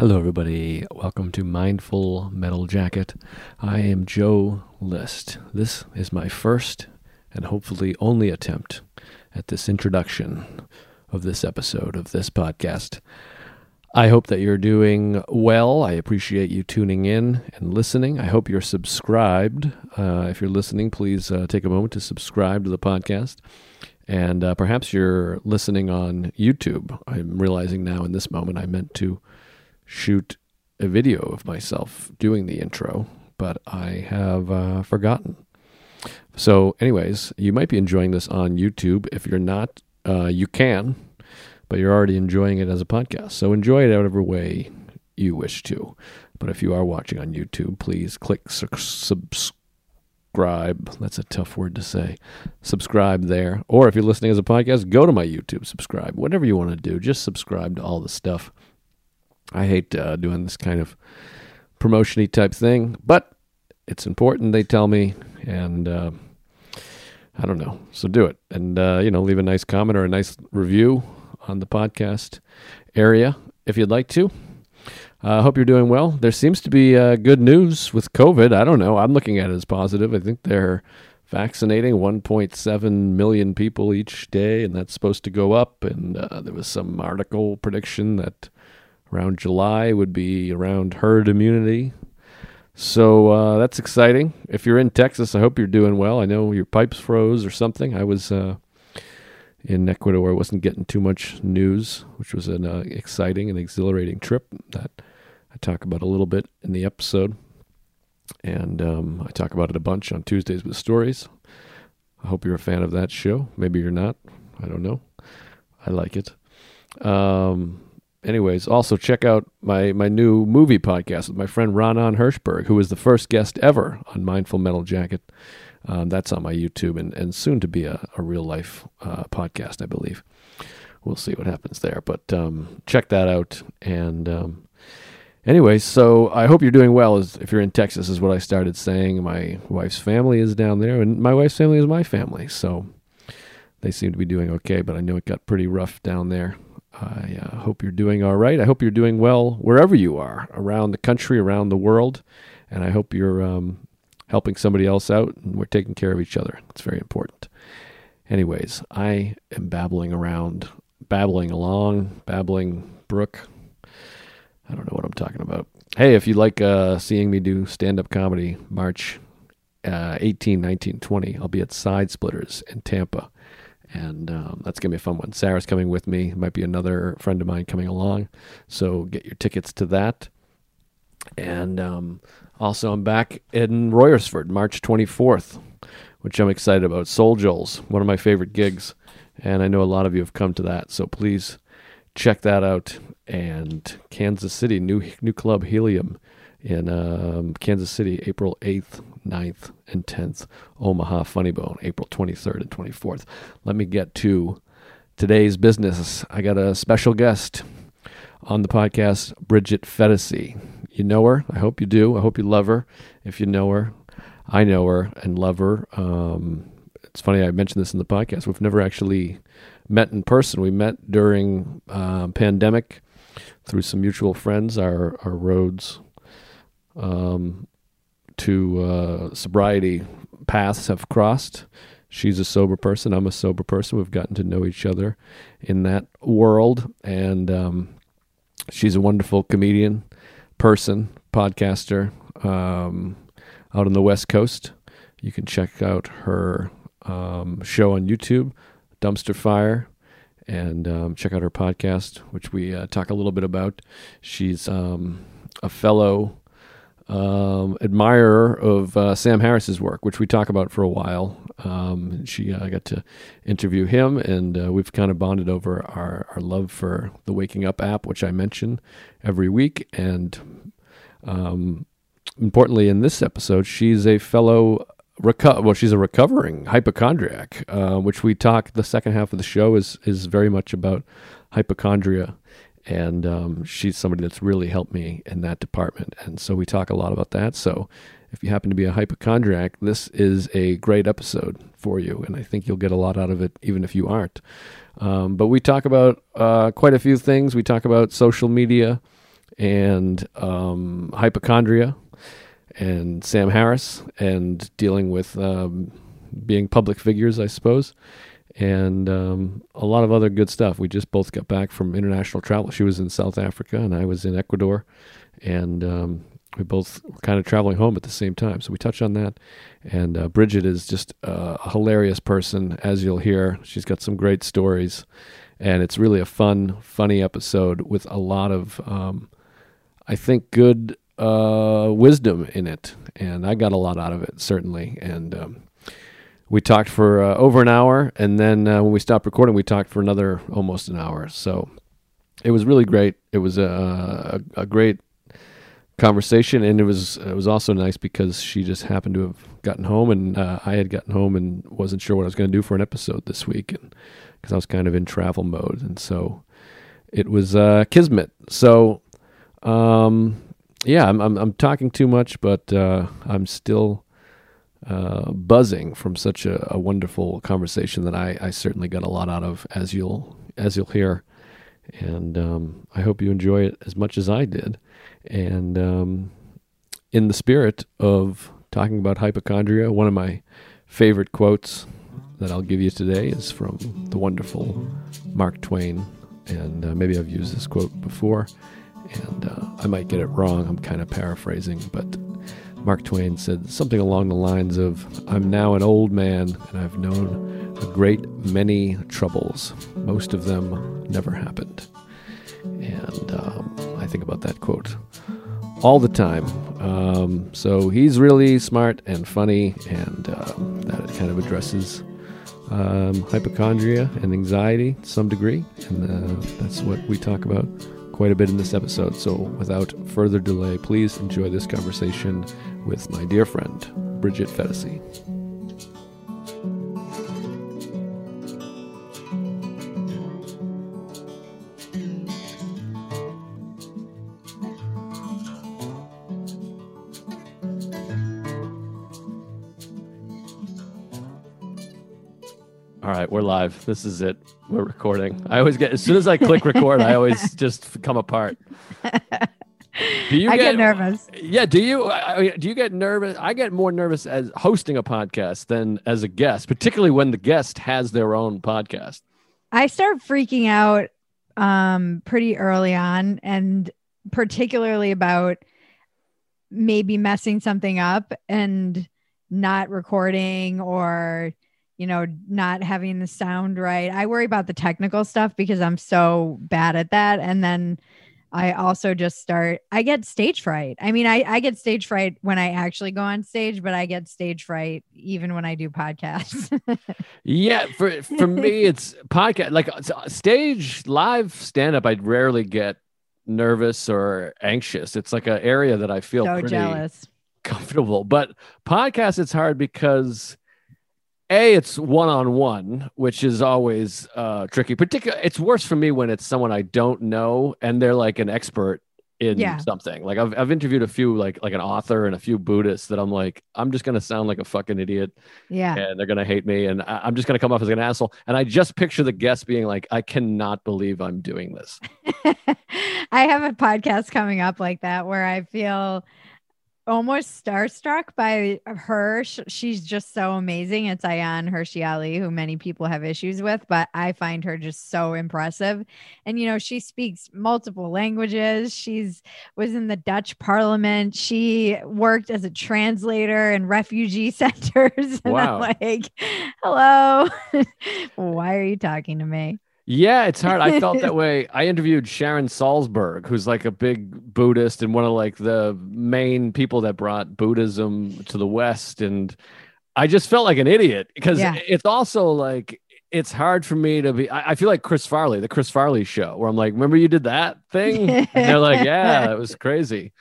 Hello, everybody. Welcome to Mindful Metal Jacket. I am Joe List. This is my first and hopefully only attempt at this introduction of this episode of this podcast. I hope that you're doing well. I appreciate you tuning in and listening. I hope you're subscribed. Uh, if you're listening, please uh, take a moment to subscribe to the podcast. And uh, perhaps you're listening on YouTube. I'm realizing now in this moment I meant to shoot a video of myself doing the intro, but I have uh, forgotten. So, anyways, you might be enjoying this on YouTube. If you're not, uh, you can, but you're already enjoying it as a podcast. So, enjoy it however way you wish to. But if you are watching on YouTube, please click su- subscribe. That's a tough word to say. Subscribe there. Or if you're listening as a podcast, go to my YouTube, subscribe. Whatever you want to do, just subscribe to all the stuff. I hate uh, doing this kind of promotiony type thing, but it's important. They tell me, and uh, I don't know, so do it, and uh, you know, leave a nice comment or a nice review on the podcast area if you'd like to. I uh, hope you're doing well. There seems to be uh, good news with COVID. I don't know. I'm looking at it as positive. I think they're vaccinating 1.7 million people each day, and that's supposed to go up. And uh, there was some article prediction that around July would be around herd immunity. So uh, that's exciting. If you're in Texas, I hope you're doing well. I know your pipes froze or something. I was uh, in Ecuador, I wasn't getting too much news, which was an uh, exciting and exhilarating trip that I talk about a little bit in the episode. And um, I talk about it a bunch on Tuesdays with Stories. I hope you're a fan of that show. Maybe you're not. I don't know. I like it. Um, anyways, also check out my my new movie podcast with my friend Ronan Hirschberg, who was the first guest ever on Mindful Metal Jacket. Um, that's on my YouTube and, and soon to be a, a real life uh, podcast, I believe. We'll see what happens there, but um, check that out. And um, anyways, so I hope you're doing well. If you're in Texas, is what I started saying. My wife's family is down there, and my wife's family is my family, so they seem to be doing okay. But I know it got pretty rough down there I uh, hope you're doing all right. I hope you're doing well wherever you are around the country, around the world. And I hope you're um, helping somebody else out and we're taking care of each other. It's very important. Anyways, I am babbling around, babbling along, babbling brook. I don't know what I'm talking about. Hey, if you like uh, seeing me do stand up comedy March uh, 18, 19, 20, I'll be at Side Splitters in Tampa and um, that's gonna be a fun one. Sarah's coming with me. Might be another friend of mine coming along, so get your tickets to that. And um, also, I'm back in Royersford, March 24th, which I'm excited about. Soul Joel's, one of my favorite gigs, and I know a lot of you have come to that. So please check that out. And Kansas City, new new club Helium in um, Kansas City, April 8th, 9th, and 10th. Omaha Funny Bone, April 23rd and 24th. Let me get to today's business. I got a special guest on the podcast, Bridget Phetasy. You know her? I hope you do. I hope you love her. If you know her, I know her and love her. Um, it's funny, I mentioned this in the podcast. We've never actually met in person. We met during uh, pandemic through some mutual friends. Our, our roads um, to uh, sobriety paths have crossed. She's a sober person. I'm a sober person. We've gotten to know each other in that world, and um, she's a wonderful comedian, person, podcaster um, out on the West Coast. You can check out her um, show on YouTube, Dumpster Fire, and um, check out her podcast, which we uh, talk a little bit about. She's um, a fellow um, admirer of uh, Sam Harris's work, which we talk about for a while. Um, she, uh, I got to interview him, and uh, we've kind of bonded over our, our love for the Waking Up app, which I mention every week. And um, importantly, in this episode, she's a fellow. Reco- well, she's a recovering hypochondriac, uh, which we talk. The second half of the show is is very much about hypochondria and um, she's somebody that's really helped me in that department. And so we talk a lot about that. So if you happen to be a hypochondriac, this is a great episode for you, and I think you'll get a lot out of it, even if you aren't. Um, but we talk about uh, quite a few things. We talk about social media and um, hypochondria and Sam Harris and dealing with um, being public figures, I suppose, and um, a lot of other good stuff. We just both got back from international travel. She was in South Africa and I was in Ecuador, and um, we both were kind of traveling home at the same time. So we touch on that. And uh, Bridget is just a hilarious person, as you'll hear. She's got some great stories, and it's really a fun, funny episode with a lot of, um, I think, good uh, wisdom in it. And I got a lot out of it, certainly. And um, we talked for uh, over an hour, and then uh, when we stopped recording, we talked for another almost an hour. So it was really great. It was a, a, a great conversation, and it was it was also nice because she just happened to have gotten home, and uh, I had gotten home and wasn't sure what I was going to do for an episode this week, and because I was kind of in travel mode, and so it was uh, kismet. So, um, yeah, I'm, I'm, I'm talking too much, but uh, I'm still uh, buzzing from such a, a, wonderful conversation that I, I certainly got a lot out of, as you'll as you'll hear, and um, I hope you enjoy it as much as I did. And um, in the spirit of talking about hypochondria, one of my favorite quotes that I'll give you today is from the wonderful Mark Twain. And uh, maybe I've used this quote before, and uh, I might get it wrong. I'm kind of paraphrasing, but Mark Twain said something along the lines of I'm now an old man, and I've known a great many troubles. Most of them never happened. And um, I think about that quote all the time. Um, so he's really smart and funny, and uh, that kind of addresses um, hypochondria and anxiety to some degree. And uh, that's what we talk about quite a bit in this episode. So without further delay, please enjoy this conversation with my dear friend, Bridget Phetasy. All right, we're live. This is it. We're recording. I always get as soon as I click record, I always just come apart. Do you I get, get nervous? Yeah. Do you? Do you get nervous? I get more nervous as hosting a podcast than as a guest, particularly when the guest has their own podcast. I start freaking out um, pretty early on, and particularly about maybe messing something up and not recording or you know, not having the sound right. I worry about the technical stuff because I'm so bad at that. And then I also just start, I get stage fright. I mean, I, I get stage fright when I actually go on stage, but I get stage fright even when I do podcasts. yeah. For, for me, it's podcast, like uh, stage live stand up. I rarely get nervous or anxious. It's like an area that I feel so jealous comfortable, but podcast, it's hard because a it's one-on-one which is always uh tricky particular it's worse for me when it's someone i don't know and they're like an expert in yeah. something. Like I've, I've interviewed a few like like an author and a few buddhists that i'm like i'm just gonna sound like a fucking idiot yeah. and they're gonna hate me and I, i'm just gonna come off as an asshole. And i just picture the guest being like i cannot believe i'm doing this. I have a podcast coming up like that where i feel almost starstruck by her. She's just so amazing. It's Ayaan Hirsi Ali, who many people have issues with, but I find her just so impressive. And you know, she speaks multiple languages. She's was in the Dutch Parliament. She worked as a translator in refugee centers. and wow. I'm like, hello. Why are you talking to me? Yeah, it's hard. I felt that way. I interviewed Sharon Salzberg, who's like a big Buddhist and one of like the main people that brought Buddhism to the West. And I just felt like an idiot because yeah. it's also like it's hard for me to be. I, I, feel like Chris Farley, the Chris Farley show, where I'm like, remember you did that thing? and they're like, yeah, it was crazy.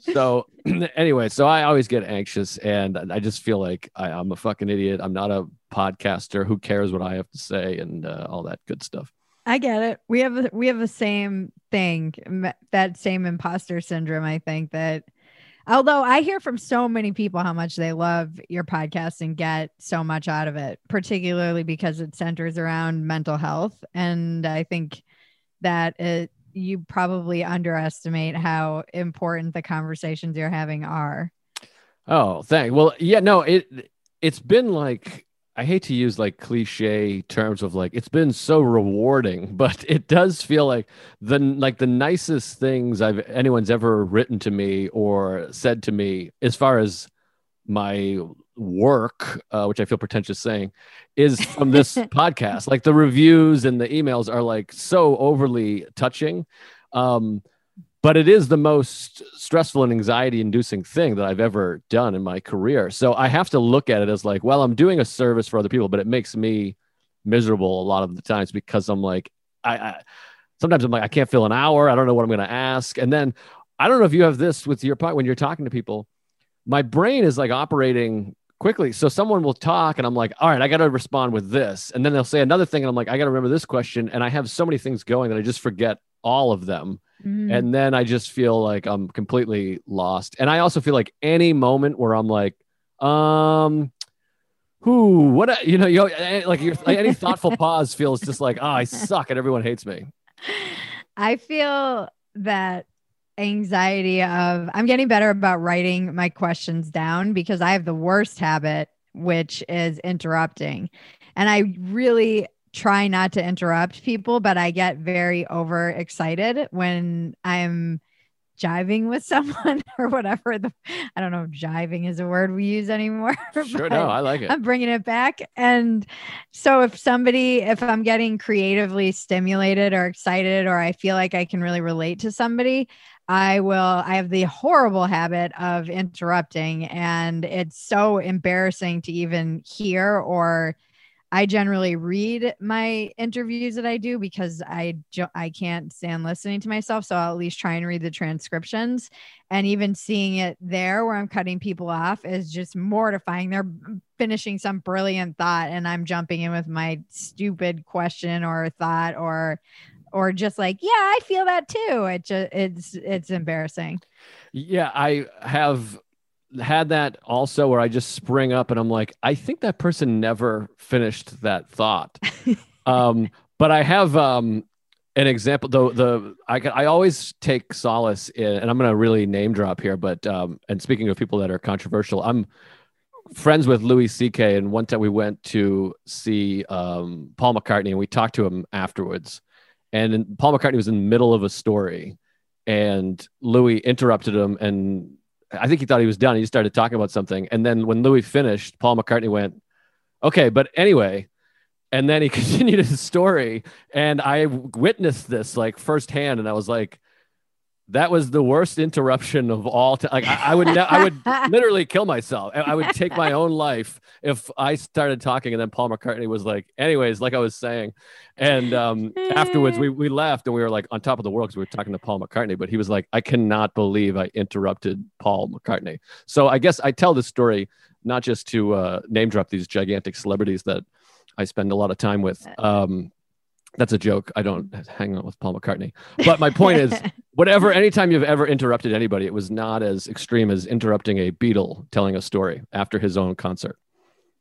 So anyway, so I always get anxious, and I just feel like I, am a fucking idiot. I'm not a podcaster. Who cares what I have to say and uh, all that good stuff. I get it. We have we have the same thing, that same imposter syndrome. I think that Although I hear from so many people how much they love your podcast and get so much out of it, particularly because it centers around mental health. And I think that it, you probably underestimate how important the conversations you're having are. Oh, thank. Well, yeah, no, it it's been like I hate to use like cliche terms of like it's been so rewarding, but it does feel like the like the nicest things I've anyone's ever written to me or said to me as far as my work, uh, which I feel pretentious saying, is from this podcast. Like the reviews and the emails are like so overly touching. Um, but it is the most stressful and anxiety inducing thing that I've ever done in my career. So I have to look at it as like, well, I'm doing a service for other people, but it makes me miserable a lot of the times because I'm like, I, I sometimes I'm like, I can't fill an hour. I don't know what I'm going to ask. And then I don't know if you have this with your when you're talking to people, my brain is like operating quickly. So someone will talk and I'm like, all right, I got to respond with this. And then they'll say another thing. And I'm like, I got to remember this question. And I have so many things going that I just forget all of them. Mm-hmm. And then I just feel like I'm completely lost. And I also feel like any moment where I'm like, um, who, what, you know, you like like any thoughtful pause feels just like, oh, I suck and everyone hates me. I feel that anxiety of I'm getting better about writing my questions down because I have the worst habit, which is interrupting. And I really try not to interrupt people, but I get very overexcited when I'm jiving with someone or whatever. The, I don't know if jiving is a word we use anymore. Sure, no, I like it. I'm bringing it back. And so if somebody, if I'm getting creatively stimulated or excited, or I feel like I can really relate to somebody, I will, I have the horrible habit of interrupting. And it's so embarrassing to even hear or I generally read my interviews that I do because I I can't stand listening to myself, so I'll at least try and read the transcriptions. And even seeing it there where I'm cutting people off is just mortifying. They're finishing some brilliant thought, and I'm jumping in with my stupid question or thought or or just like, yeah, I feel that too. It just it's it's embarrassing. Yeah, I have had that also where I just spring up and I'm like, I think that person never finished that thought. um, but I have um, an example though. The I I always take solace in, and I'm going to really name drop here. But um, and speaking of people that are controversial, I'm friends with Louis C.K. And one time we went to see um, Paul McCartney, and we talked to him afterwards. And Paul McCartney was in the middle of a story, and Louis interrupted him and I think he thought he was done. He started talking about something. And then when Louis finished, Paul McCartney went, okay, but anyway. And then he continued his story. And I witnessed this like firsthand. And I was like, that was the worst interruption of all time. Like I, I would, ne- I would literally kill myself. I would take my own life if I started talking and then Paul McCartney was like, anyways, like I was saying, and um, afterwards we we left and we were like on top of the world because we were talking to Paul McCartney, but he was like, I cannot believe I interrupted Paul McCartney. So I guess I tell this story not just to uh, name drop these gigantic celebrities that I spend a lot of time with. Um, that's a joke. I don't hang out with Paul McCartney. But my point is, whatever, anytime you've ever interrupted anybody, it was not as extreme as interrupting a Beatle telling a story after his own concert.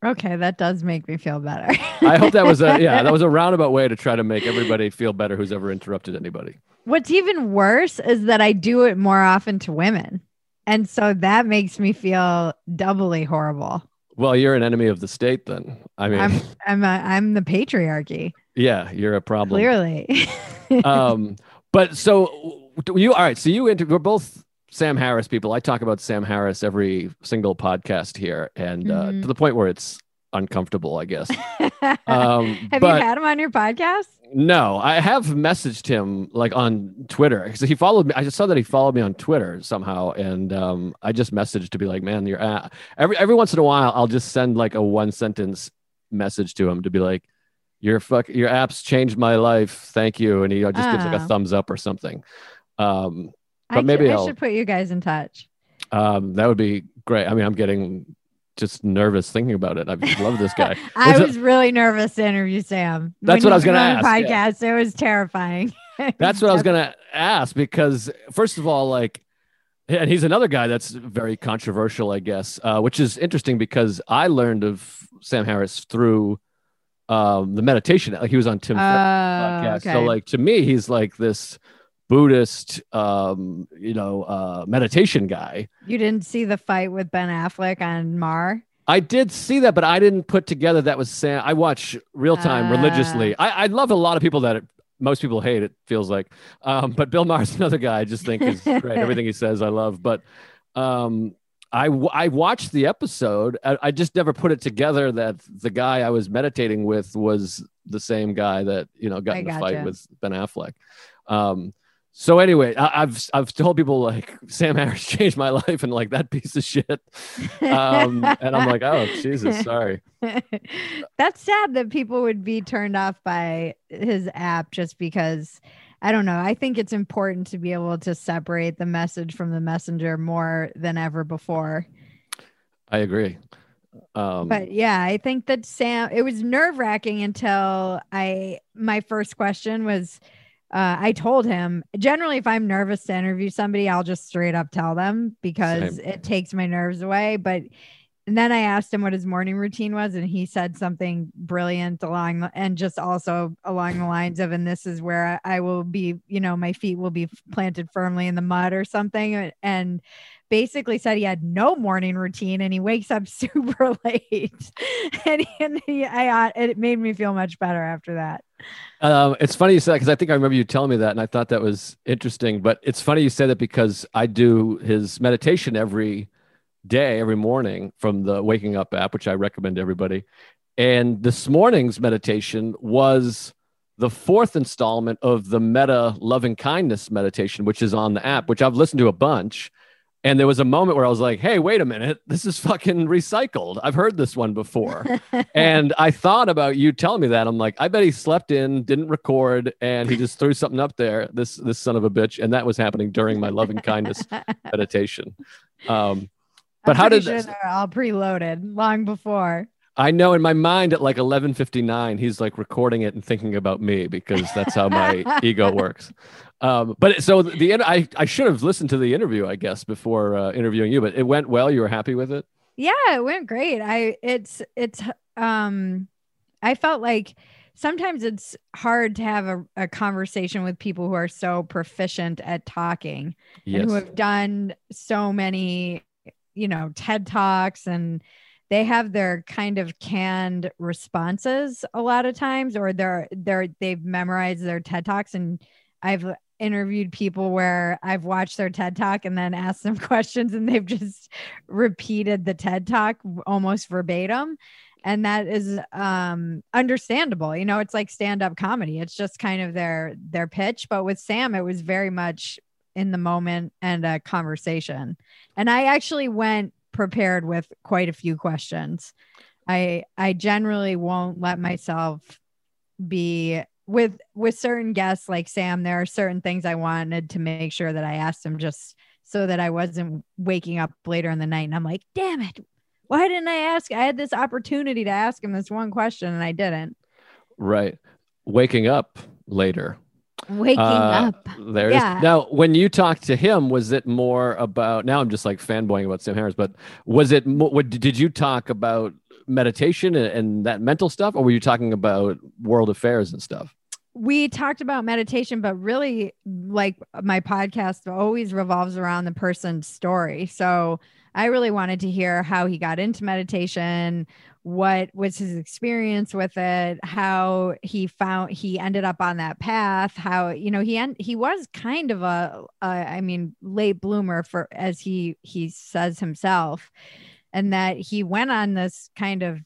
Okay, that does make me feel better. I hope that was a yeah, that was a roundabout way to try to make everybody feel better who's ever interrupted anybody. What's even worse is that I do it more often to women. And so that makes me feel doubly horrible. Well, you're an enemy of the state then. I mean I'm I'm a, I'm the patriarchy. Yeah, you're a problem. Clearly. um, but so you all right? So you inter- we're both Sam Harris people. I talk about Sam Harris every single podcast here, and uh, mm-hmm. to the point where it's uncomfortable, I guess. Um, have you had him on your podcast? No, I have messaged him like on Twitter because he followed me. I just saw that he followed me on Twitter somehow, and um, I just messaged to be like, "Man, you're at... every every once in a while, I'll just send like a one sentence message to him to be like, your fuck your apps changed my life. Thank you. And he just oh. gives like a oh. thumbs up or something. Um, but I maybe I should put you guys in touch. Um, that would be great. I mean, I'm getting just nervous thinking about it. I love this guy. I was, really nervous to interview Sam. That's what I was going to ask. Podcast. Yeah. It was terrifying. that's what I was going to ask because first of all, like, and he's another guy that's very controversial, I guess, uh, which is interesting because I learned of Sam Harris through um the meditation like he was on tim uh, podcast okay. so like to me he's like this Buddhist, um, you know, uh, meditation guy. You didn't see the fight with Ben Affleck on Maher? I did see that, but I didn't put together that was Sam. I watch real time Ah. religiously. I, I love a lot of people that it, most people hate. It feels like, um, but Bill Maher's another guy. I just think is great. Everything he says, I love. But um, I w- I watched the episode. I, I just never put it together that the guy I was meditating with was the same guy that you know got I in a gotcha. fight with Ben Affleck. Um, so anyway, I, I've I've told people like Sam Harris changed my life and like that piece of shit. Um, and I'm like, oh Jesus, sorry. That's sad that people would be turned off by his app just because I don't know. I think it's important to be able to separate the message from the messenger more than ever before. I agree. Um, But yeah, I think that Sam, it was nerve wracking until I, my first question was, uh, I told him generally, if I'm nervous to interview somebody, I'll just straight up tell them because Same. it takes my nerves away. But and then I asked him what his morning routine was, and he said something brilliant along the, and just also along the lines of, and this is where I will be, you know, my feet will be planted firmly in the mud or something. And basically said he had no morning routine and he wakes up super late. and, and he, I, it made me feel much better after that. Um, it's funny you said that because I think I remember you telling me that, and I thought that was interesting. But it's funny you said that because I do his meditation every day, every morning from the Waking Up app, which I recommend to everybody. And this morning's meditation was the fourth installment of the Metta Loving Kindness meditation, which is on the app, which I've listened to a bunch. And there was a moment where I was like, hey, wait a minute. This is fucking recycled. I've heard this one before. and I thought about you telling me that. I'm like, I bet he slept in, didn't record, and he just threw something up there. This this son of a bitch. And that was happening during my loving kindness meditation. Um, but how did sure this- they're all preloaded long before? I know in my mind at like 11:59, he's like recording it and thinking about me because that's how my ego works. Um, but so the, I I should have listened to the interview, I guess, before uh, interviewing you. But it went well. You were happy with it. Yeah, it went great. I it's it's um I felt like sometimes it's hard to have a, a conversation with people who are so proficient at talking Yes. and who have done so many, you know, TED Talks and they have their kind of canned responses a lot of times or they're they're they've memorized their TED Talks. And I've interviewed people where I've watched their TED Talk and then asked them questions and they've just repeated the TED Talk almost verbatim. And that is um understandable. You know it's like stand up comedy. It's just kind of their their pitch. But with Sam it was very much in the moment and a conversation. And I actually went prepared with quite a few questions. I I generally won't let myself be with with certain guests like Sam there are certain things I wanted to make sure that I asked him just so that I wasn't waking up later in the night. And I'm like damn it. Why didn't I ask? I had this opportunity to ask him this one question and I didn't. Right. Waking up later. Waking Uh, up There it is. Yeah. Now, when you talked to him, was it more about? Now I'm just like fanboying about Sam Harris, but was it? What did you talk about meditation and, and that mental stuff, or were you talking about world affairs and stuff? we talked about meditation, but really, like my podcast always revolves around the person's story. So I really wanted to hear how he got into meditation, what was his experience with it, how he found he ended up on that path, how you know he en- he was kind of a, a I mean late bloomer for as he he says himself, and that he went on this kind of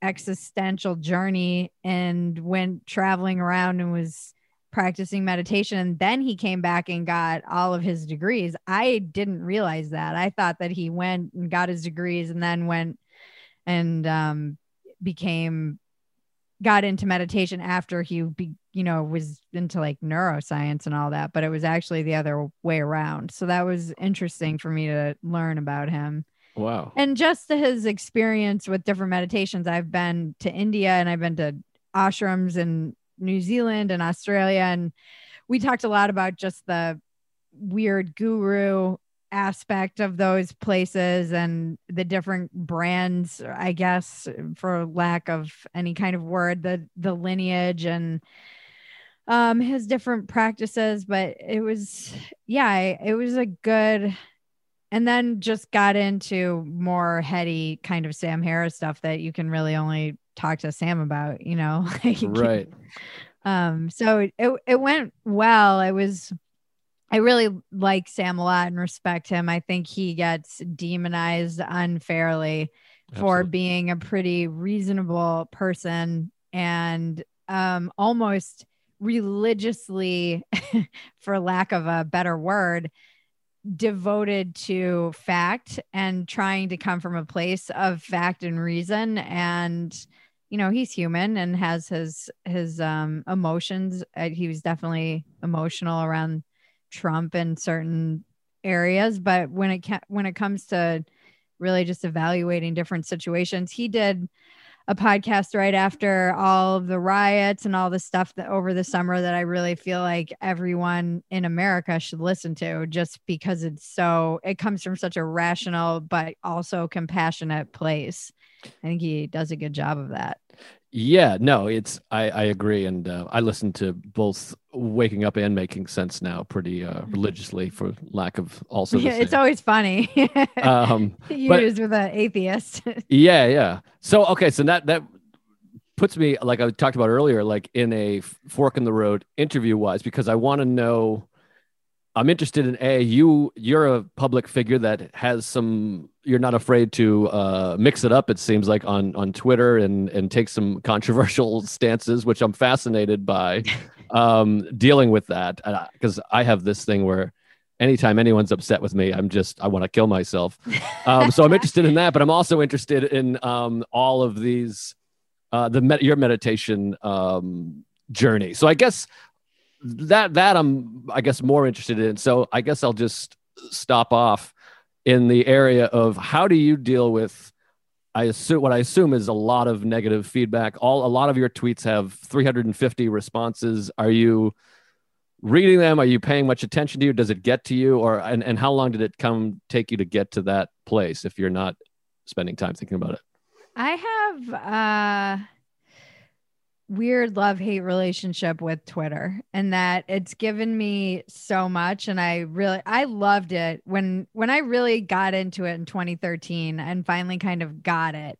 existential journey and went traveling around and was practicing meditation and then he came back and got all of his degrees. I didn't realize that. I thought that he went and got his degrees and then went and um became got into meditation after he be, you know was into like neuroscience and all that but it was actually the other way around. So that was interesting for me to learn about him. Wow. and just his experience with different meditations. I've been to india and i've been to ashrams in new zealand and australia and we talked a lot about just the weird guru aspect of those places and the different brands i guess for lack of any kind of word the the lineage and um his different practices but it was yeah it was a good and then just got into more heady kind of Sam Harris stuff that you can really only talk to Sam about, you know. right. Um so it it went well. It was I really like Sam a lot and respect him. I think he gets demonized unfairly for being a pretty reasonable person and um almost religiously for lack of a better word devoted to fact and trying to come from a place of fact and reason. And you know he's human and has his his um emotions. Uh, he was definitely emotional around trump in certain areas but when it ca- when it comes to really just evaluating different situations he did a podcast right after all of the riots and all the stuff that over the summer that I really feel like everyone in America should listen to just because it's so it comes from such a rational but also compassionate place. I think he does a good job of that. Yeah, no, it's I I agree, and uh, I listen to both waking up and making sense now pretty uh, mm-hmm. religiously, for lack of also. Yeah, it's always funny. um, used with an atheist. yeah, yeah. So okay, so that that puts me like I talked about earlier, like in a fork in the road interview wise, because I want to know I'm interested in a you you're a public figure that has some you're not afraid to uh, mix it up it seems like on on Twitter and and take some controversial stances which I'm fascinated by um, dealing with that. Because I have this thing where anytime anyone's upset with me I'm just I want to kill myself. Um, so I'm interested in that but I'm also interested in um, all of these uh, the med- your meditation um, journey. So I guess that that I'm I guess more interested in. So I guess I'll just stop off in the area of how do you deal with I assume what I assume is a lot of negative feedback. All a lot of your tweets have 350 responses. Are you reading them? Are you paying much attention to you? Does it get to you or and, and how long did it come take you to get to that place if you're not spending time thinking about it? I have uh weird love hate relationship with Twitter and that it's given me so much. And I really I loved it when when I really got into it in 2013 and finally kind of got it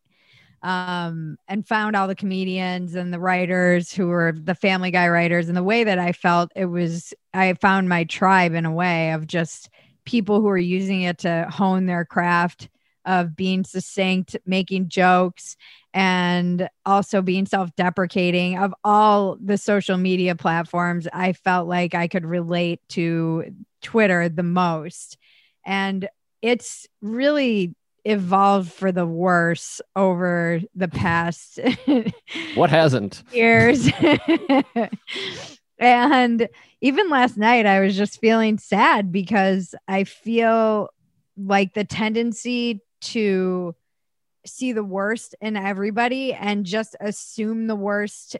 um and found all the comedians and the writers who were the family guy writers and the way that I felt it was I found my tribe in a way of just people who are using it to hone their craft of being succinct, making jokes, and also being self deprecating of all the social media platforms. I felt like I could relate to Twitter the most. And it's really evolved for the worse over the past what hasn't years and even last night i was just feeling sad because i feel like the tendency to see the worst in everybody and just assume the worst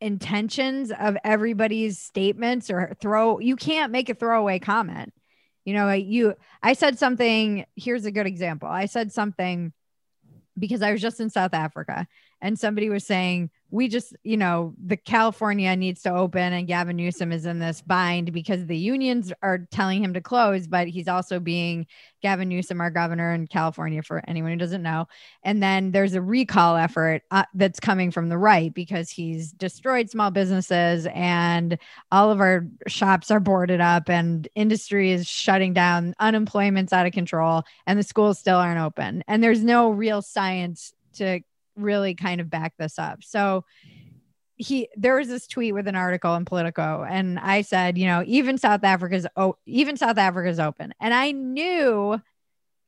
intentions of everybody's statements or throw you can't make a throwaway comment. You know you i said something here's a good example. I said something because i was just in south africa and somebody was saying we just, you know, the California needs to open and Gavin Newsom is in this bind because the unions are telling him to close, but he's also being Gavin Newsom, our governor in California, for anyone who doesn't know. And then there's a recall effort uh, that's coming from the right because he's destroyed small businesses and all of our shops are boarded up and industry is shutting down, unemployment's out of control, and the schools still aren't open. And there's no real science to really kind of back this up. So he there was this tweet with an article in Politico, and I said, you know, even South Africa's oh, even South Africa's open, and I knew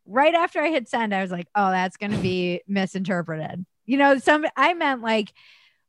right after I hit send, I was like, oh, that's going to be misinterpreted. You know, some I meant like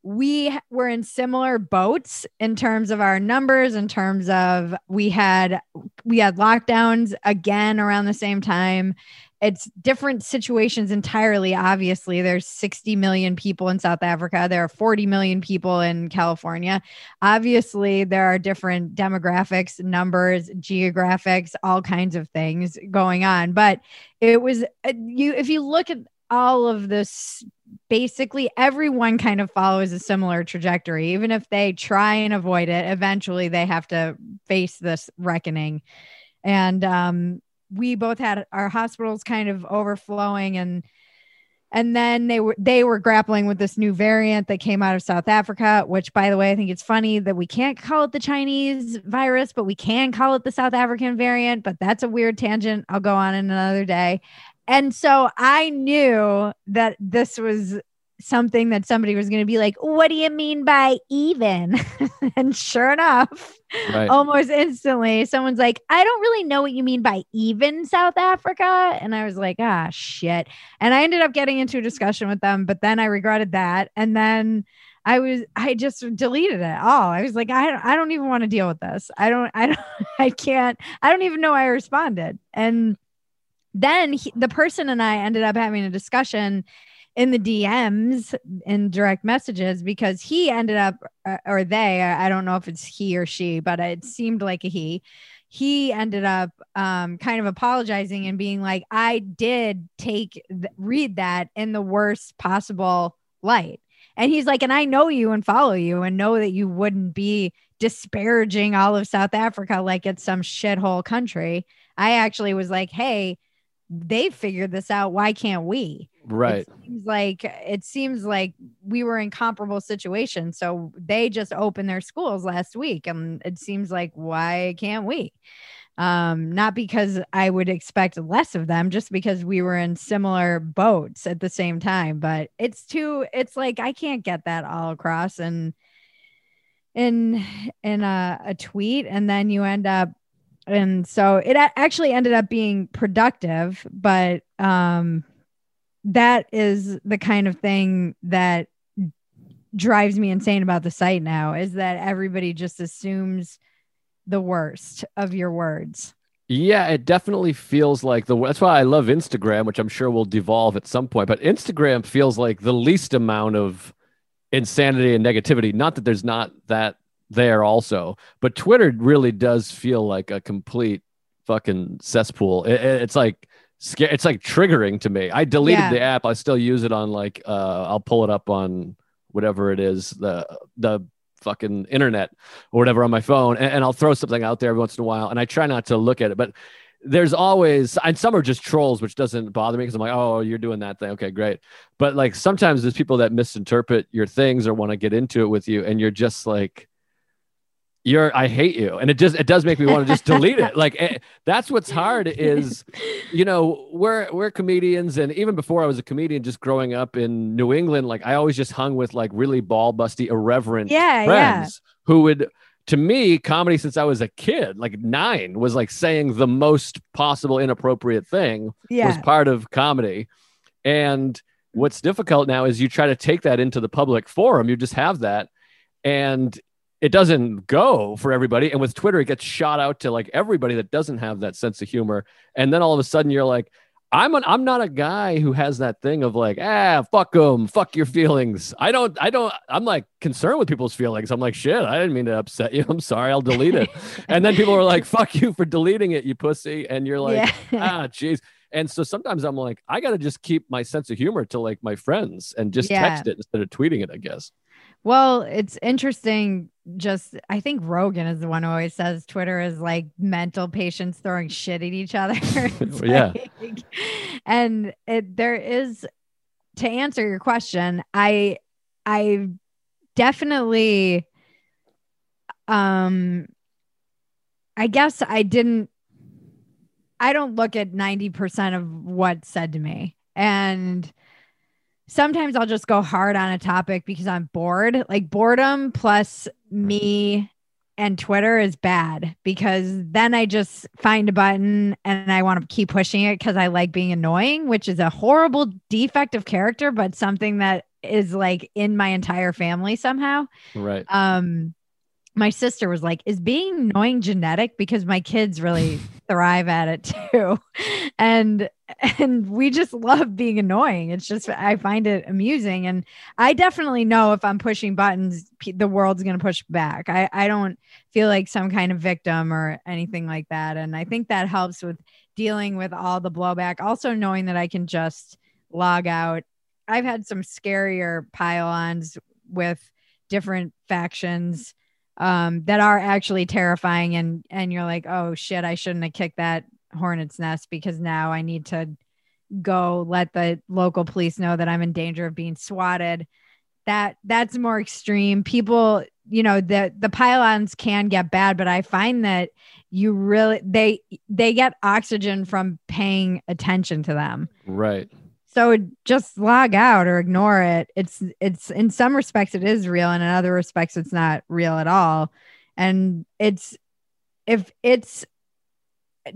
we were in similar boats in terms of our numbers in terms of we had we had lockdowns again around the same time it's different situations entirely obviously. There's 60 million people in south africa. There are 40 million people in california. Obviously there are different demographics numbers geographics all kinds of things going on. But it was uh, you if you look at all of this basically everyone kind of follows a similar trajectory. Even if they try and avoid it eventually they have to face this reckoning. And um, we both had our hospitals kind of overflowing and and then they were they were grappling with this new variant that came out of South Africa, which by the way, I think it's funny that we can't call it the Chinese virus, but we can call it the South African variant, but that's a weird tangent. I'll go on in another day. And so I knew that this was something that somebody was going to be like, What do you mean by even? and sure enough, right. almost instantly, someone's like, I don't really know what you mean by even South Africa. And I was like, Ah, shit. And I ended up getting into a discussion with them, but then I regretted that. And then I was, I just deleted it all. I was like, I don't, I don't even want to deal with this. I don't, I don't, I can't, I don't even know I responded. And then he, the person and I ended up having a discussion in the DMs in direct messages because he ended up, uh, or they, I don't know if it's he or she, but it seemed like a he. He ended up um, kind of apologizing and being like, I did take, th- read that in the worst possible light. And he's like, and I know you and follow you and know that you wouldn't be disparaging all of South Africa like it's some shithole country. I actually was like, hey, they figured this out. Why can't we? Right. It seems like it seems like we were in comparable situations. So they just opened their schools last week, and it seems like why can't we? Um, not because I would expect less of them, just because we were in similar boats at the same time. But it's too. It's like I can't get that all across and in in a, a tweet, and then you end up and so it actually ended up being productive but um that is the kind of thing that drives me insane about the site now is that everybody just assumes the worst of your words yeah, it definitely feels like the. That's why I love Instagram, which I'm sure will devolve at some point. But Instagram feels like the least amount of insanity and negativity. Not that there's not that there also. But Twitter really does feel like a complete fucking cesspool. It, it, it's like it's like triggering to me. I deleted yeah. the app. I still use it on like uh I'll pull it up on whatever it is, the the fucking internet or whatever on my phone and, and I'll throw something out there every once in a while and I try not to look at it. But there's always and some are just trolls which doesn't bother me because i'm like oh you're doing that thing okay great but like sometimes there's people that misinterpret your things or want to get into it with you and you're just like you're i hate you. And it just it does make me want to just delete it. Like it, eh, that's what's hard is you know we're we're comedians. And even before i was a comedian just growing up in new england like i always just hung with like really ball busty irreverent yeah, friends yeah. who would to me comedy since i was a kid like nine was like saying the most possible inappropriate thing yeah. was part of comedy. And what's difficult now is you try to take that into the public forum. You just have that. And it doesn't go for everybody. And with Twitter, it gets shot out to like everybody that doesn't have that sense of humor. And then all of a sudden you're like, I'm an, I'm not a guy who has that thing of like, ah, fuck them, fuck your feelings. I don't, I don't, I'm like concerned with people's feelings. I'm like, shit, I didn't mean to upset you. I'm sorry, I'll delete it. and then people are like, fuck you for deleting it, you pussy. And you're like, yeah. ah, jeez. And so sometimes I'm like, I got to just keep my sense of humor to like my friends and just yeah. text it instead of tweeting it, I guess. Well, it's interesting. Just, I think Rogan is the one who always says Twitter is like mental patients throwing shit at each other. yeah. Like, and it, there is, to answer your question, I, I definitely, um, I guess I didn't, I don't look at 90% of what's said to me. And, sometimes I'll just go hard on a topic because I'm bored. Like boredom plus me and Twitter is bad because then I just find a button and I want to keep pushing it because I like being annoying, which is a horrible defect of character, but something that is like in my entire family somehow. Right. Um, my sister was like, Is being annoying genetic? Because my kids really thrive at it too. And and we just love being annoying. It's just I find it amusing. And I definitely know if I'm pushing buttons, the world's gonna push back. I, I don't feel like some kind of victim or anything like that. And I think that helps with dealing with all the blowback. Also knowing that I can just log out. I've had some scarier pile-ons with different factions um, that are actually terrifying, and and you're like, oh shit, I shouldn't have kicked that hornet's nest because now I need to go let the local police know that I'm in danger of being swatted. That that's more extreme. People, you know, the the pile-ons can get bad, but I find that you really they they get oxygen from paying attention to them. Right. So just log out or ignore it. It's it's in some respects it is real and in other respects it's not real at all. And it's if it's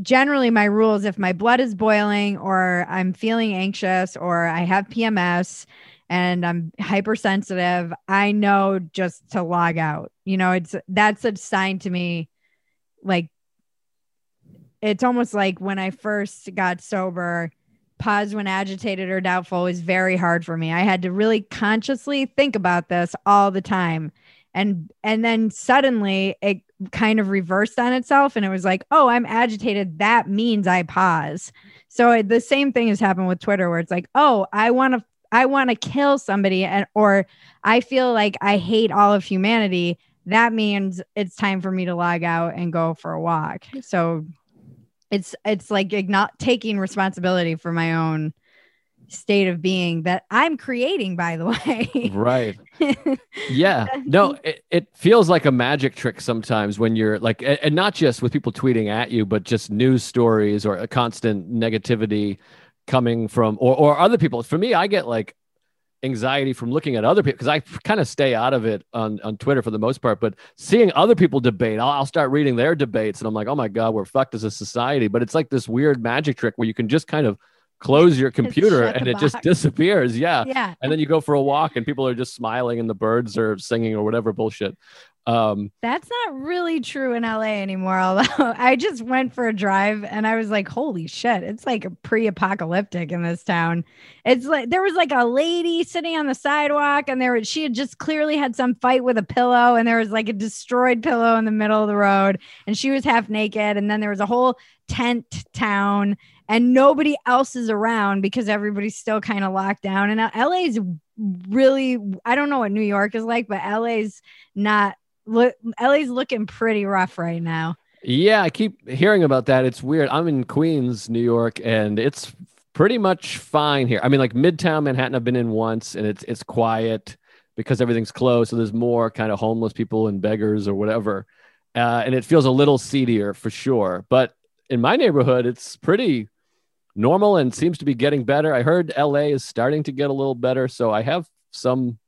generally my rules if my blood is boiling or I'm feeling anxious or I have PMS and I'm hypersensitive, I know just to log out. You know, it's that's a sign to me like it's almost like when I first got sober, pause when agitated or doubtful is very hard for me. I had to really consciously think about this all the time. And and then suddenly it kind of reversed on itself and it was like, "Oh, I'm agitated. That means I pause." So the same thing has happened with Twitter where it's like, "Oh, I want to I want to kill somebody and or I feel like I hate all of humanity." That means it's time for me to log out and go for a walk. So it's it's like not taking responsibility for my own state of being that I'm creating, by the way. right. Yeah. No, it, it feels like a magic trick sometimes when you're like, and not just with people tweeting at you, but just news stories or a constant negativity coming from, or, or other people. For me, I get like anxiety from looking at other people because I kind of stay out of it on, on Twitter for the most part. But seeing other people debate, I'll, I'll, start reading their debates and I'm like, oh my God, we're fucked as a society. But it's like this weird magic trick where you can just kind of close your computer and it box. just disappears. Yeah. Yeah. And then you go for a walk and people are just smiling and the birds are singing or whatever bullshit. Um, That's not really true in LA anymore. Although I just went for a drive and I was like, holy shit, it's like pre apocalyptic in this town. It's like there was like a lady sitting on the sidewalk and there was, she had just clearly had some fight with a pillow and there was like a destroyed pillow in the middle of the road and she was half naked. And then there was a whole tent town and nobody else is around because everybody's still kind of locked down. And LA's really, I don't know what New York is like, but LA's not LA's looking pretty rough right now. Yeah, I keep hearing about that. It's weird. I'm in Queens, New York, and it's pretty much fine here. I mean, like Midtown Manhattan, I've been in once, and it's it's quiet because everything's closed. So there's more kind of homeless people and beggars or whatever, uh, and it feels a little seedier for sure. But in my neighborhood, it's pretty normal and seems to be getting better. I heard LA is starting to get a little better, so I have some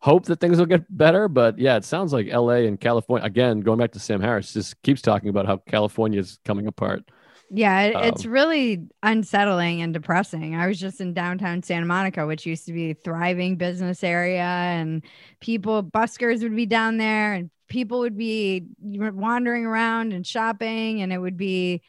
hope that things will get better. But yeah, it sounds like LA and California again. Going back to Sam Harris, just keeps talking about how California is coming apart. Yeah, it, um, it's really unsettling and depressing. I was just in downtown Santa Monica, which used to be a thriving business area, and people, buskers would be down there, and people would be wandering around and shopping, and it would be.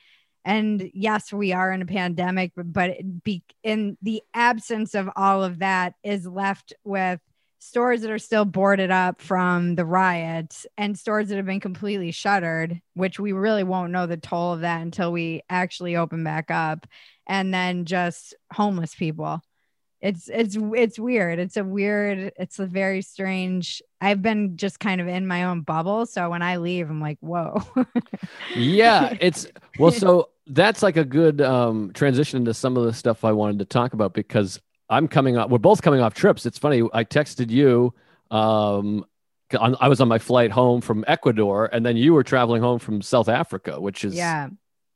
And yes, we are in a pandemic, but, be, in the absence of all of that is left with stores that are still boarded up from the riots and stores that have been completely shuttered, which we really won't know the toll of that until we actually open back up, and then just homeless people. It's it's it's weird. It's a weird. It's a very strange. I've been just kind of in my own bubble, so when I leave, I'm like, whoa. yeah, it's well. So that's like a good um, transition into some of the stuff I wanted to talk about because I'm coming off. We're both coming off trips. It's funny. I texted you. Um, I was on my flight home from Ecuador, and then you were traveling home from South Africa, which is yeah,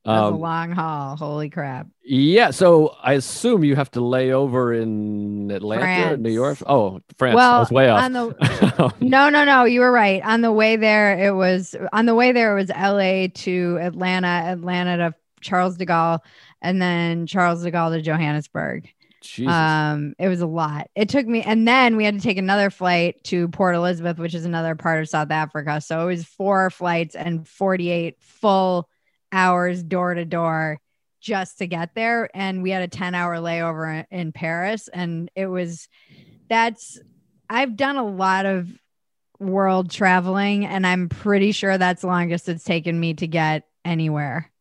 um, a long haul. Holy crap! Yeah, so I assume you have to lay over in Atlanta, France. New York. Oh, France. Well, I was way off. The, no, no, no. You were right. On the way there, it was on the way there. It was L.A. to Atlanta, Atlanta to Charles de Gaulle, and then Charles de Gaulle to Johannesburg. Jesus. Um, it was a lot. It took me, and then we had to take another flight to Port Elizabeth, which is another part of South Africa. So it was four flights and 48 full hours door to door just to get there. And we had a 10 hour layover in Paris. And it was that's, I've done a lot of world traveling, and I'm pretty sure that's longest it's taken me to get anywhere.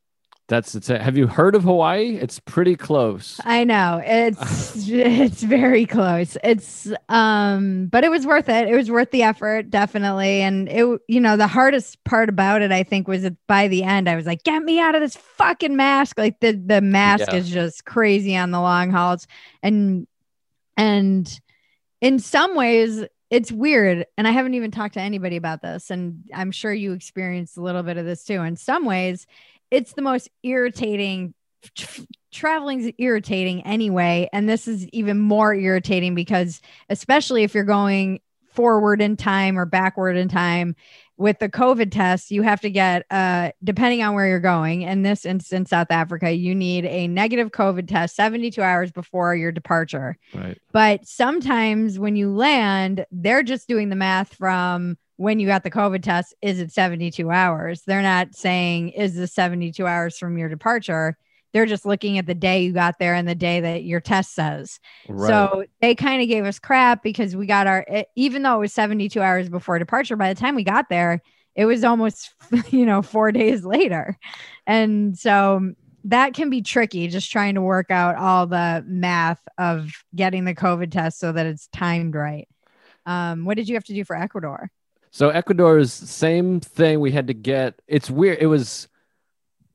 That's it's. Have you heard of Hawaii? It's pretty close. I know it's it's very close. It's um, but it was worth it. It was worth the effort, definitely. And it, you know, the hardest part about it, I think, was that by the end, I was like, "Get me out of this fucking mask!" Like the the mask Yeah. is just crazy on the long hauls, and and in some ways, it's weird. And I haven't even talked to anybody about this, and I'm sure you experienced a little bit of this too. In some ways, it's the most irritating traveling's irritating anyway and this is even more irritating because especially if you're going forward in time or backward in time with the covid test you have to get uh depending on where you're going in this instance south africa you need a negative covid test 72 hours before your departure Right. but sometimes when you land, they're just doing the math from when you got the COVID test. Is it 72 hours? They're not saying, is this 72 hours from your departure? They're just looking at the day you got there and the day that your test says. Right. So they kind of gave us crap because we got our, even though it was 72 hours before departure, by the time we got there, it was almost, you know, four days later. And so that can be tricky, just trying to work out all the math of getting the COVID test so that it's timed right. Um, what did you have to do for Ecuador? So Ecuador's same thing. We had to get. It's weird. It was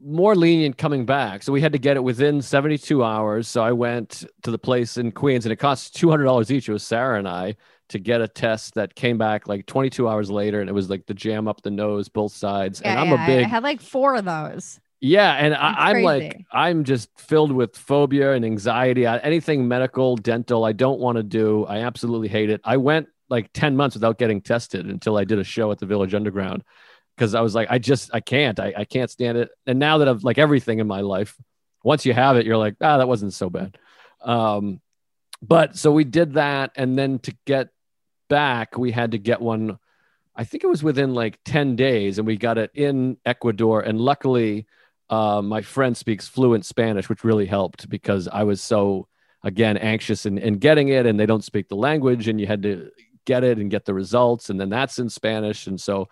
more lenient coming back, so we had to get it within 72 hours. So I went to the place in Queens, and it cost two hundred dollars each. It was Sarah and I to get a test that came back like 22 hours later, and it was like the jam up the nose, both sides. and I'm yeah, a big I had like four of those. Yeah, and I, I'm like. I'm just filled with phobia and anxiety. I, anything medical, dental, I don't want to do. I absolutely hate it. I went like 10 months without getting tested until I did a show at the Village Underground because I was like, I just, I can't, I, I can't stand it. And now that I've like everything in my life, once you have it, you're like, ah, that wasn't so bad. Um, but so we did that. And then to get back, we had to get one. I think it was within like 10 days, and we got it in Ecuador. And luckily, uh, my friend speaks fluent Spanish, which really helped because I was so, again, anxious in, in getting it, and they don't speak the language, and you had to get it and get the results, and then that's in Spanish. And so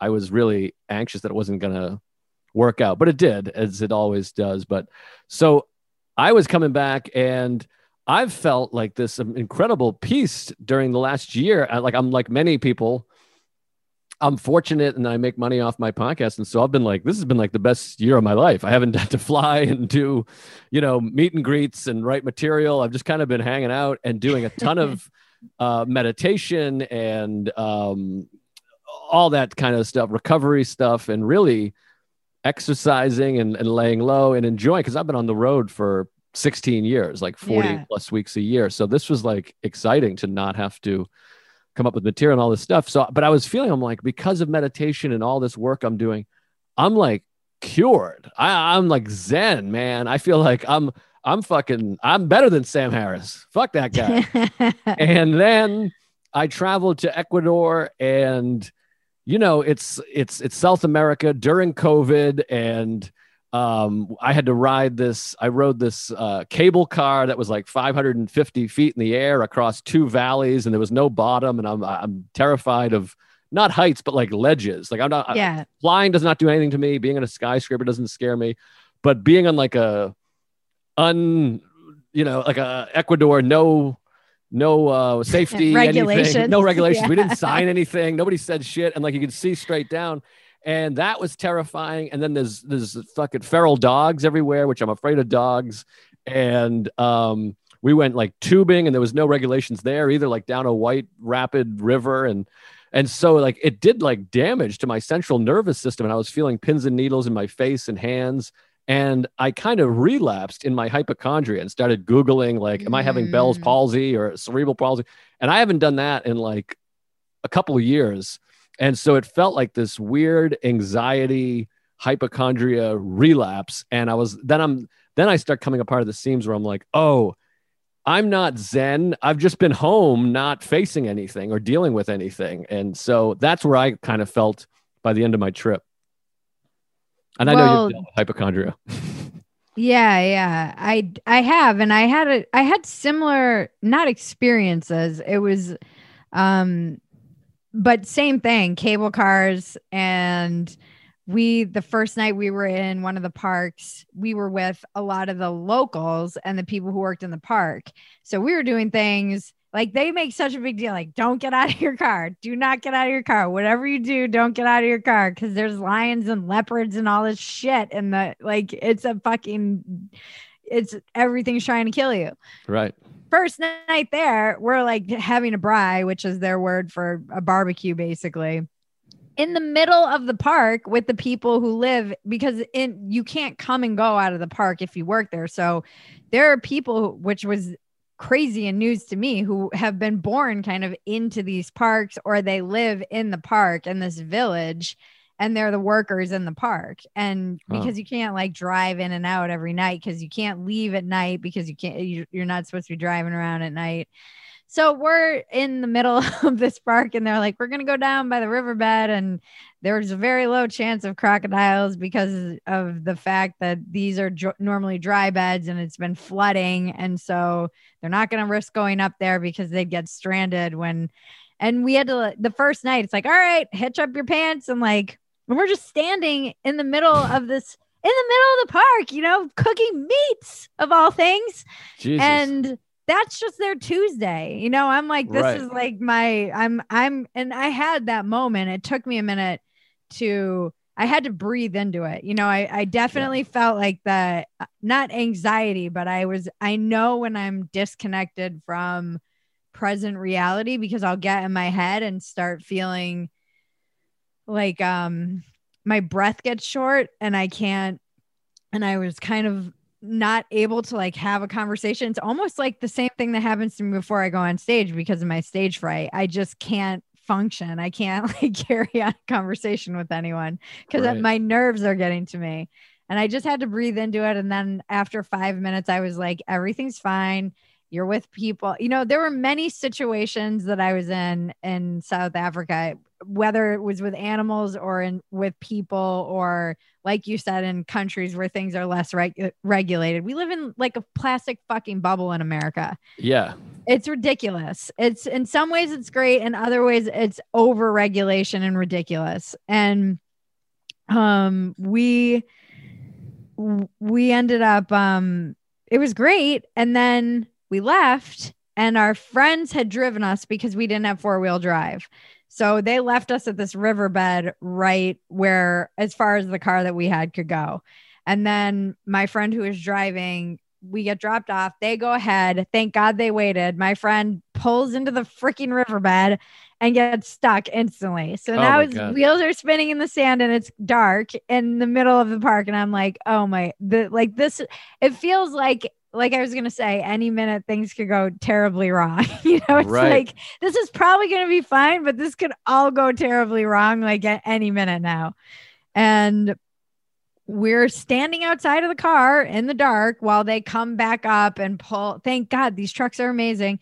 I was really anxious that it wasn't going to work out, but it did, as it always does. But so I was coming back, and I've felt like this um, incredible peace during the last year. Like I'm like many people. I'm fortunate and I make money off my podcast. And so I've been like, this has been like the best year of my life. I haven't had to fly and do, you know, meet and greets and write material. I've just kind of been hanging out and doing a ton of uh, meditation and um, all that kind of stuff, recovery stuff, and really exercising and, and laying low and enjoying because I've been on the road for 16 years, like 40 Yeah. plus weeks a year. So this was like exciting to not have to come up with material and all this stuff. So, but I was feeling, I'm like, because of meditation and all this work I'm doing, I'm like cured. I, I'm like Zen, man. I feel like I'm, I'm fucking, I'm better than Sam Harris. Fuck that guy. and then I traveled to Ecuador and you know it's it's it's South America during COVID and um, I had to ride this I rode this uh, cable car that was like 550 feet in the air across two valleys and there was no bottom and I'm I'm terrified of not heights but like ledges like I'm not yeah. flying does not do anything to me. Being in a skyscraper doesn't scare me, but being on like a un, you know, like a Ecuador, no, no uh, safety anything, Regulations. no regulations. We didn't sign anything. Nobody said shit, and like you could see straight down, and that was terrifying. And then there's there's fucking feral dogs everywhere, which I'm afraid of dogs, and um. We went like tubing, and there was no regulations there either, like down a white rapid river, and and so like it did like damage to my central nervous system and i was feeling pins and needles in my face and hands and i kind of relapsed in my hypochondria and started googling like am i having bell's Mm. palsy or cerebral palsy and i haven't done that in like a couple of years and so it felt like this weird anxiety hypochondria relapse and i was then i'm then i start coming apart of the seams where i'm like oh I'm not Zen. I've just been home, not facing anything or dealing with anything. And so that's where I kind of felt by the end of my trip. And I know you've dealt with hypochondria. Yeah, yeah. I I have and I had a I had similar not experiences. It was um but same thing, cable cars and we the first night we were in one of the parks we were with a lot of the locals and the people who worked in the park so we were doing things like they make such a big deal like don't get out of your car do not get out of your car whatever you do don't get out of your car because there's lions and leopards and all this shit and the like it's a fucking it's everything's trying to kill you Right. first night there, we're like having a braai, which is their word for a barbecue, basically. In the middle of the park with the people who live, because in you can't come and go out of the park if you work there. So there are people, which was crazy and news to me, who have been born kind of into these parks or they live in the park in this village and they're the workers in the park and Oh. because you can't like drive in and out every night because you can't leave at night because you can't you, you're not supposed to be driving around at night so we're in the middle of this park and they're like we're going to go down by the riverbed. And there's a very low chance of crocodiles because of the fact that these are dr- normally dry beds and it's been flooding. And so they're not going to risk going up there because they'd get stranded when and we had to the first night it's like all right hitch up your pants and like and we're just standing in the middle of this in the middle of the park you know cooking meats of all things. Jesus. and that's just their tuesday you know i'm like this Right. is like my i'm i'm and i had that moment it took me a minute to i had to breathe into it you know i i definitely felt like the not anxiety but i was i know when i'm disconnected from present reality because i'll get in my head and start feeling like um my breath gets short and i can't and i was kind of not able to like have a conversation. It's almost like the same thing that happens to me before i go on stage because of my stage fright. I just can't function. I can't like carry on a conversation with anyone because Right. my nerves are getting to me. And i just had to breathe into it. And then after five minutes i was like everything's fine. You're with people. You know there were many situations that i was in in south africa whether it was with animals or in with people or like you said in countries where things are less reg- regulated. We live in like a plastic fucking bubble in america. Yeah. it's ridiculous. It's in some ways it's great in other ways it's over regulation and ridiculous. And um we we ended up um it was great and then we left and our friends had driven us because we didn't have four-wheel drive so they left us at this riverbed right where as far as the car that we had could go. And then my friend who was driving we get dropped off. They go ahead. Thank god they waited. My friend pulls into the freaking riverbed and gets stuck instantly. So Oh now his God. wheels are spinning in the sand and it's dark in the middle of the park. And i'm like oh my the like this it feels like like I was gonna say, any minute things could go terribly wrong. you know, it's Right. like this is probably gonna be fine, but this could all go terribly wrong, like at any minute now. And we're standing outside of the car in the dark while they come back up and pull. Thank God these trucks are amazing,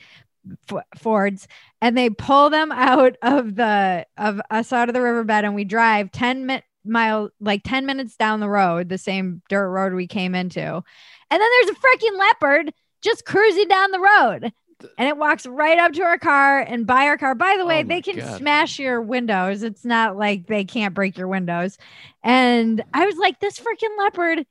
Fords, and they pull them out of the of us out of the riverbed, and we drive ten mi- mile like ten minutes down the road, the same dirt road we came into, and then there's a freaking leopard just cruising down the road. And it walks right up to our car and by our car. By the oh way, Oh they can God. smash your windows. It's not like they can't break your windows. And I was like, this freaking leopard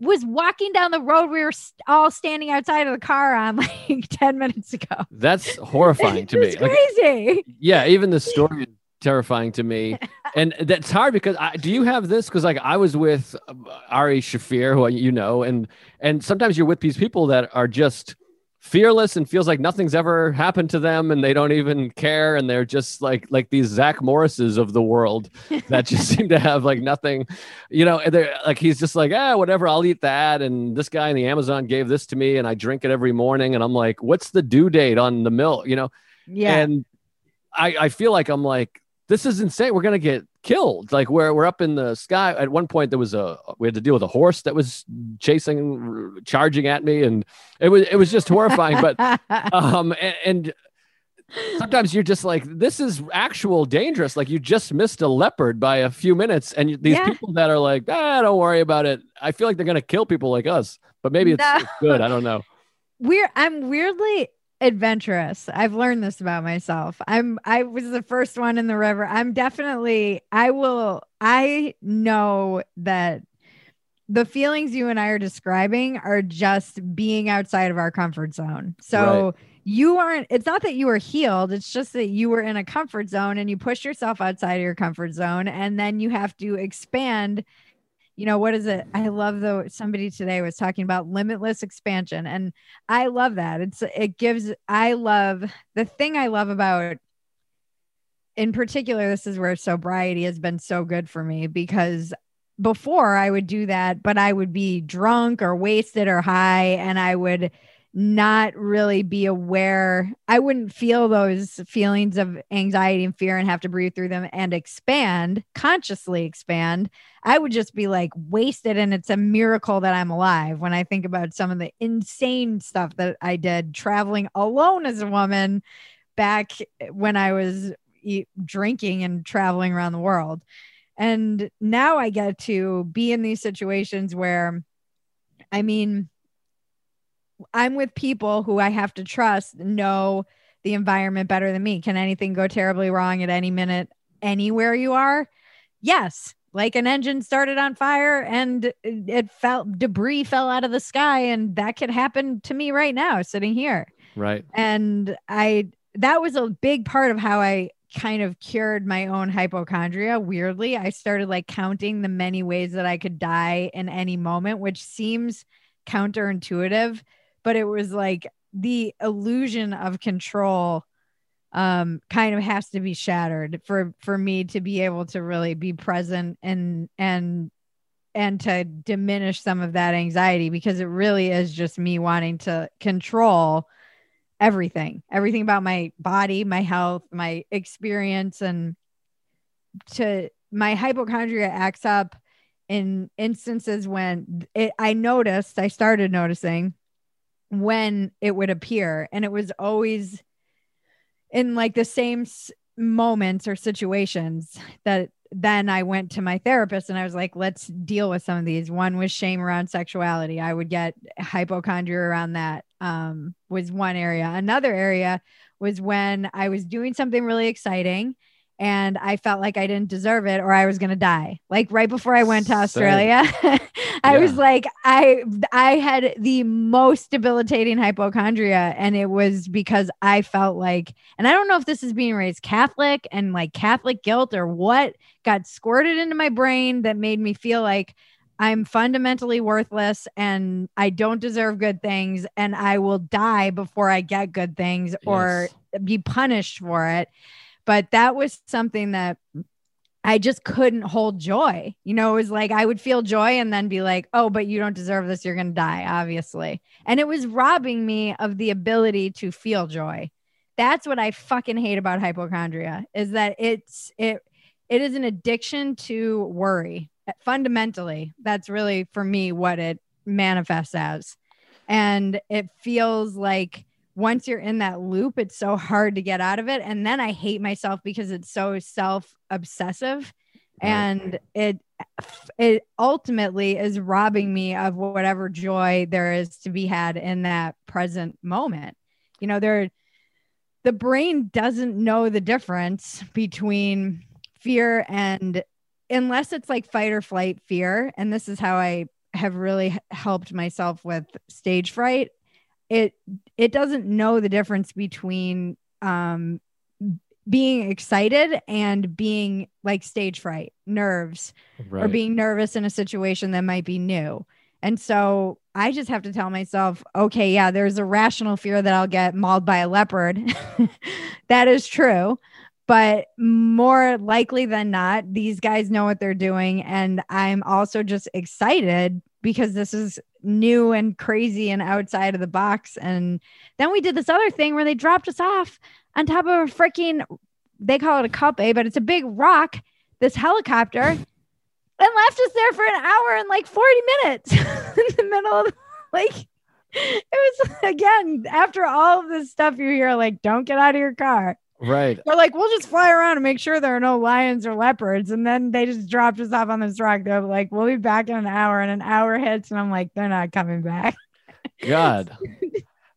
was walking down the road we were all standing outside of the car on like 10 minutes ago. That's horrifying to me. Like, crazy. yeah, even the story terrifying to me, and that's hard because I, do you have this? Because like I was with uh, Ari Shaffir, who you know, and and sometimes you're with these people that are just fearless and feels like nothing's ever happened to them and they don't even care and they're just like like these Zach Morrises of the world that just seem to have like nothing you know and they're like he's just like ah whatever I'll eat that and this guy in the Amazon gave this to me and I drink it every morning and I'm like what's the due date on the milk you know Yeah. and I, I feel like I'm like, this is insane. We're gonna get killed. Like we're we're up in the sky. At one point, there was a we had to deal with a horse that was chasing, r- charging at me, and it was it was just horrifying. but um, and, and sometimes you're just like, this is actual dangerous. Like you just missed a leopard by a few minutes, and you, these Yeah. people that are like, ah, don't worry about it. I feel like they're gonna kill people like us, but maybe it's, No. it's good. I don't know. We're I'm weirdly adventurous. I've learned this about myself. I'm I was the first one in the river. I'm definitely I will I know that the feelings you and I are describing are just being outside of our comfort zone. So right. you aren't it's not that you were healed, it's just that you were in a comfort zone and you push yourself outside of your comfort zone and then you have to expand you know what is it? I love though somebody today was talking about limitless expansion and i love that. It's it gives i love the thing i love about in particular this is where sobriety has been so good for me because before i would do that but i would be drunk or wasted or high and i would not really be aware. I wouldn't feel those feelings of anxiety and fear and have to breathe through them and expand, consciously expand. I would just be like wasted. And it's a miracle that I'm alive when I think about some of the insane stuff that I did traveling alone as a woman back eh, when I was drinking and traveling around the world. And now I get to be in these situations where, I mean, I'm with people who I have to trust know the environment better than me. Can anything go terribly wrong at any minute anywhere you are? Yes. Like an engine started on fire and it felt debris fell out of the sky and that could happen to me right now sitting here. Right. And I that was a big part of how I kind of cured my own hypochondria weirdly. I started like counting the many ways that I could die in any moment, which seems counterintuitive but it was like the illusion of control um kind of has to be shattered for for me to be able to really be present and and and to diminish some of that anxiety because it really is just me wanting to control everything everything about my body my health my experience and to my hypochondria acts up in instances when it, i noticed i started noticing when it would appear and it was always in like the same s- moments or situations that then I went to my therapist and I was like, let's deal with some of these. One was shame around sexuality. I would get hypochondria around that, um, was one area. Another area was when I was doing something really exciting and I felt like I didn't deserve it or I was going to die. Like right before I went to Australia, I yeah. was like I I had the most debilitating hypochondria and it was because I felt like and I don't know if this is being raised Catholic and like Catholic guilt or what got squirted into my brain that made me feel like I'm fundamentally worthless and I don't deserve good things and I will die before I get good things yes. or be punished for it but that was something that I just couldn't hold joy. You know, it was like I would feel joy and then be like, oh, but you don't deserve this. You're going to die, obviously. And it was robbing me of the ability to feel joy. That's what I fucking hate about hypochondria is that it's, it, it is an addiction to worry. Fundamentally, that's really for me what it manifests as. And it feels like once you're in that loop, it's so hard to get out of it. And then I hate myself because it's so self obsessive and it it ultimately is robbing me of whatever joy there is to be had in that present moment. You know, there the brain doesn't know the difference between fear and unless it's like fight or flight fear and this is how I have really helped myself with stage fright it it doesn't know the difference between um being excited and being like stage fright, nerves, right. or being nervous in a situation that might be new. And so I just have to tell myself, okay, yeah, there's a rational fear that I'll get mauled by a leopard. that is true. But more likely than not, these guys know what they're doing. And I'm also just excited because this is new and crazy and outside of the box. And then we did this other thing where they dropped us off on top of a freaking, they call it a koppie, but it's a big rock, this helicopter, and left us there for an hour and like 40 minutes in the middle of like, it was again after all of this stuff you hear, like, don't get out of your car. Right. They're like, we'll just fly around and make sure there are no lions or leopards. And then they just dropped us off on this rock. They're like, we'll be back in an hour. And an hour hits. And I'm like, they're not coming back. God.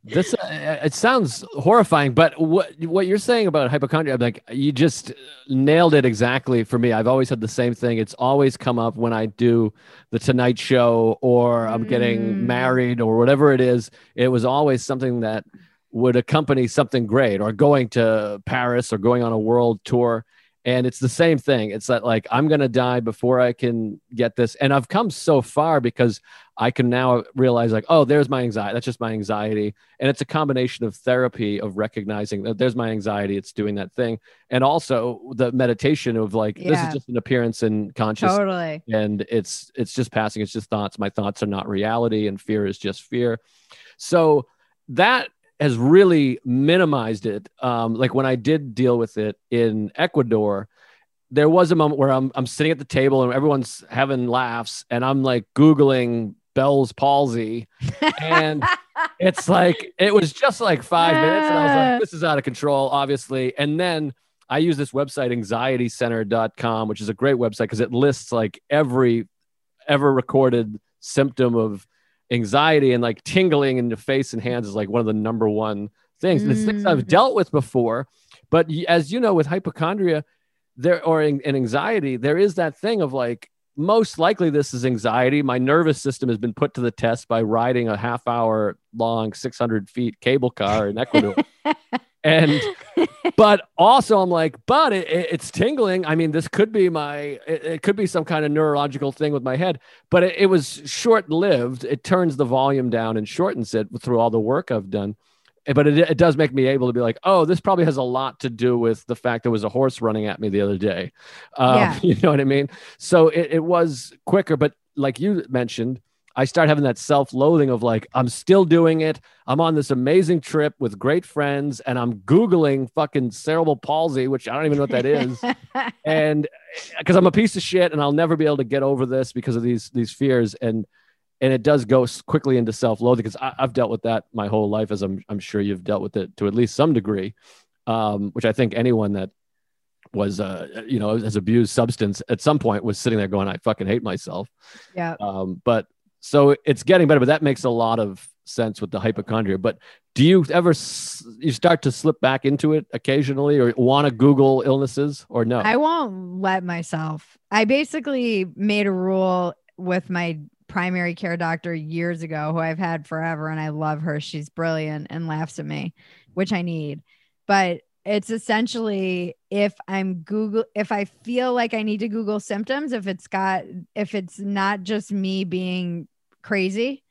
this uh, it sounds horrifying, but what what you're saying about hypochondria, like you just nailed it exactly for me. I've always had the same thing. It's always come up when I do the Tonight Show or I'm getting Mm. married or whatever it is. It was always something that would accompany something great or going to Paris or going on a world tour. And it's the same thing. It's that like I'm gonna die before I can get this. And I've come so far because I can now realize like, oh, there's my anxiety. That's just my anxiety. And it's a combination of therapy of recognizing that there's my anxiety. It's doing that thing. And also the meditation of like, this is just an appearance in consciousness Totally. and it's it's just passing it's just thoughts my thoughts are not reality and fear is just fear so that has really minimized it. Um, like when i did deal with it in ecuador there was a moment where I'm, I'm sitting at the table and everyone's having laughs and i'm like googling bell's palsy. And it's like it was just like five minutes and i was like this is out of control obviously. And then i use this website anxietycenter.com which is a great website because it lists like every ever recorded symptom of anxiety and like tingling in the face and hands is like one of the number one things. And it's things i've Mm. dealt with before but as you know with hypochondria there or in, in anxiety there is that thing of like most likely this is anxiety. My nervous system has been put to the test by riding a half hour long 600 feet cable car in ecuador and but also i'm like but it, it- it's tingling. I mean this could be my it, it could be some kind of neurological thing with my head but it, it was short lived it turns the volume down and shortens it through all the work i've done. Eh, but it, it does make me able to be like oh this probably has a lot to do with the fact there was a horse running at me the other day. Um, Yeah. you know what i mean? So it, it was quicker but like you mentioned i start having that self-loathing of like i'm still doing it. I'm on this amazing trip with great friends and i'm googling fucking cerebral palsy which i don't even know what that is. And because i'm a piece of shit and i'll never be able to get over this because of these these fears. And and it does go quickly into self-loathing because i've dealt with that my whole life as i'm, I'm sure you've dealt with it to at least some degree um, which i think anyone that was uh, you know has abused substance at some point was sitting there going i fucking hate myself. Yeah. um, but so it's getting better but that makes a lot of sense with the hypochondria but do you ever you start to slip back into it occasionally or want to google illnesses or no I won't let myself. I basically made a rule with my primary care doctor years ago, who I've had forever, and I love her. She's brilliant and laughs at me, which I need. But it's essentially if I'm Google, if I feel like I need to Google symptoms, if it's got, if it's not just me being crazy,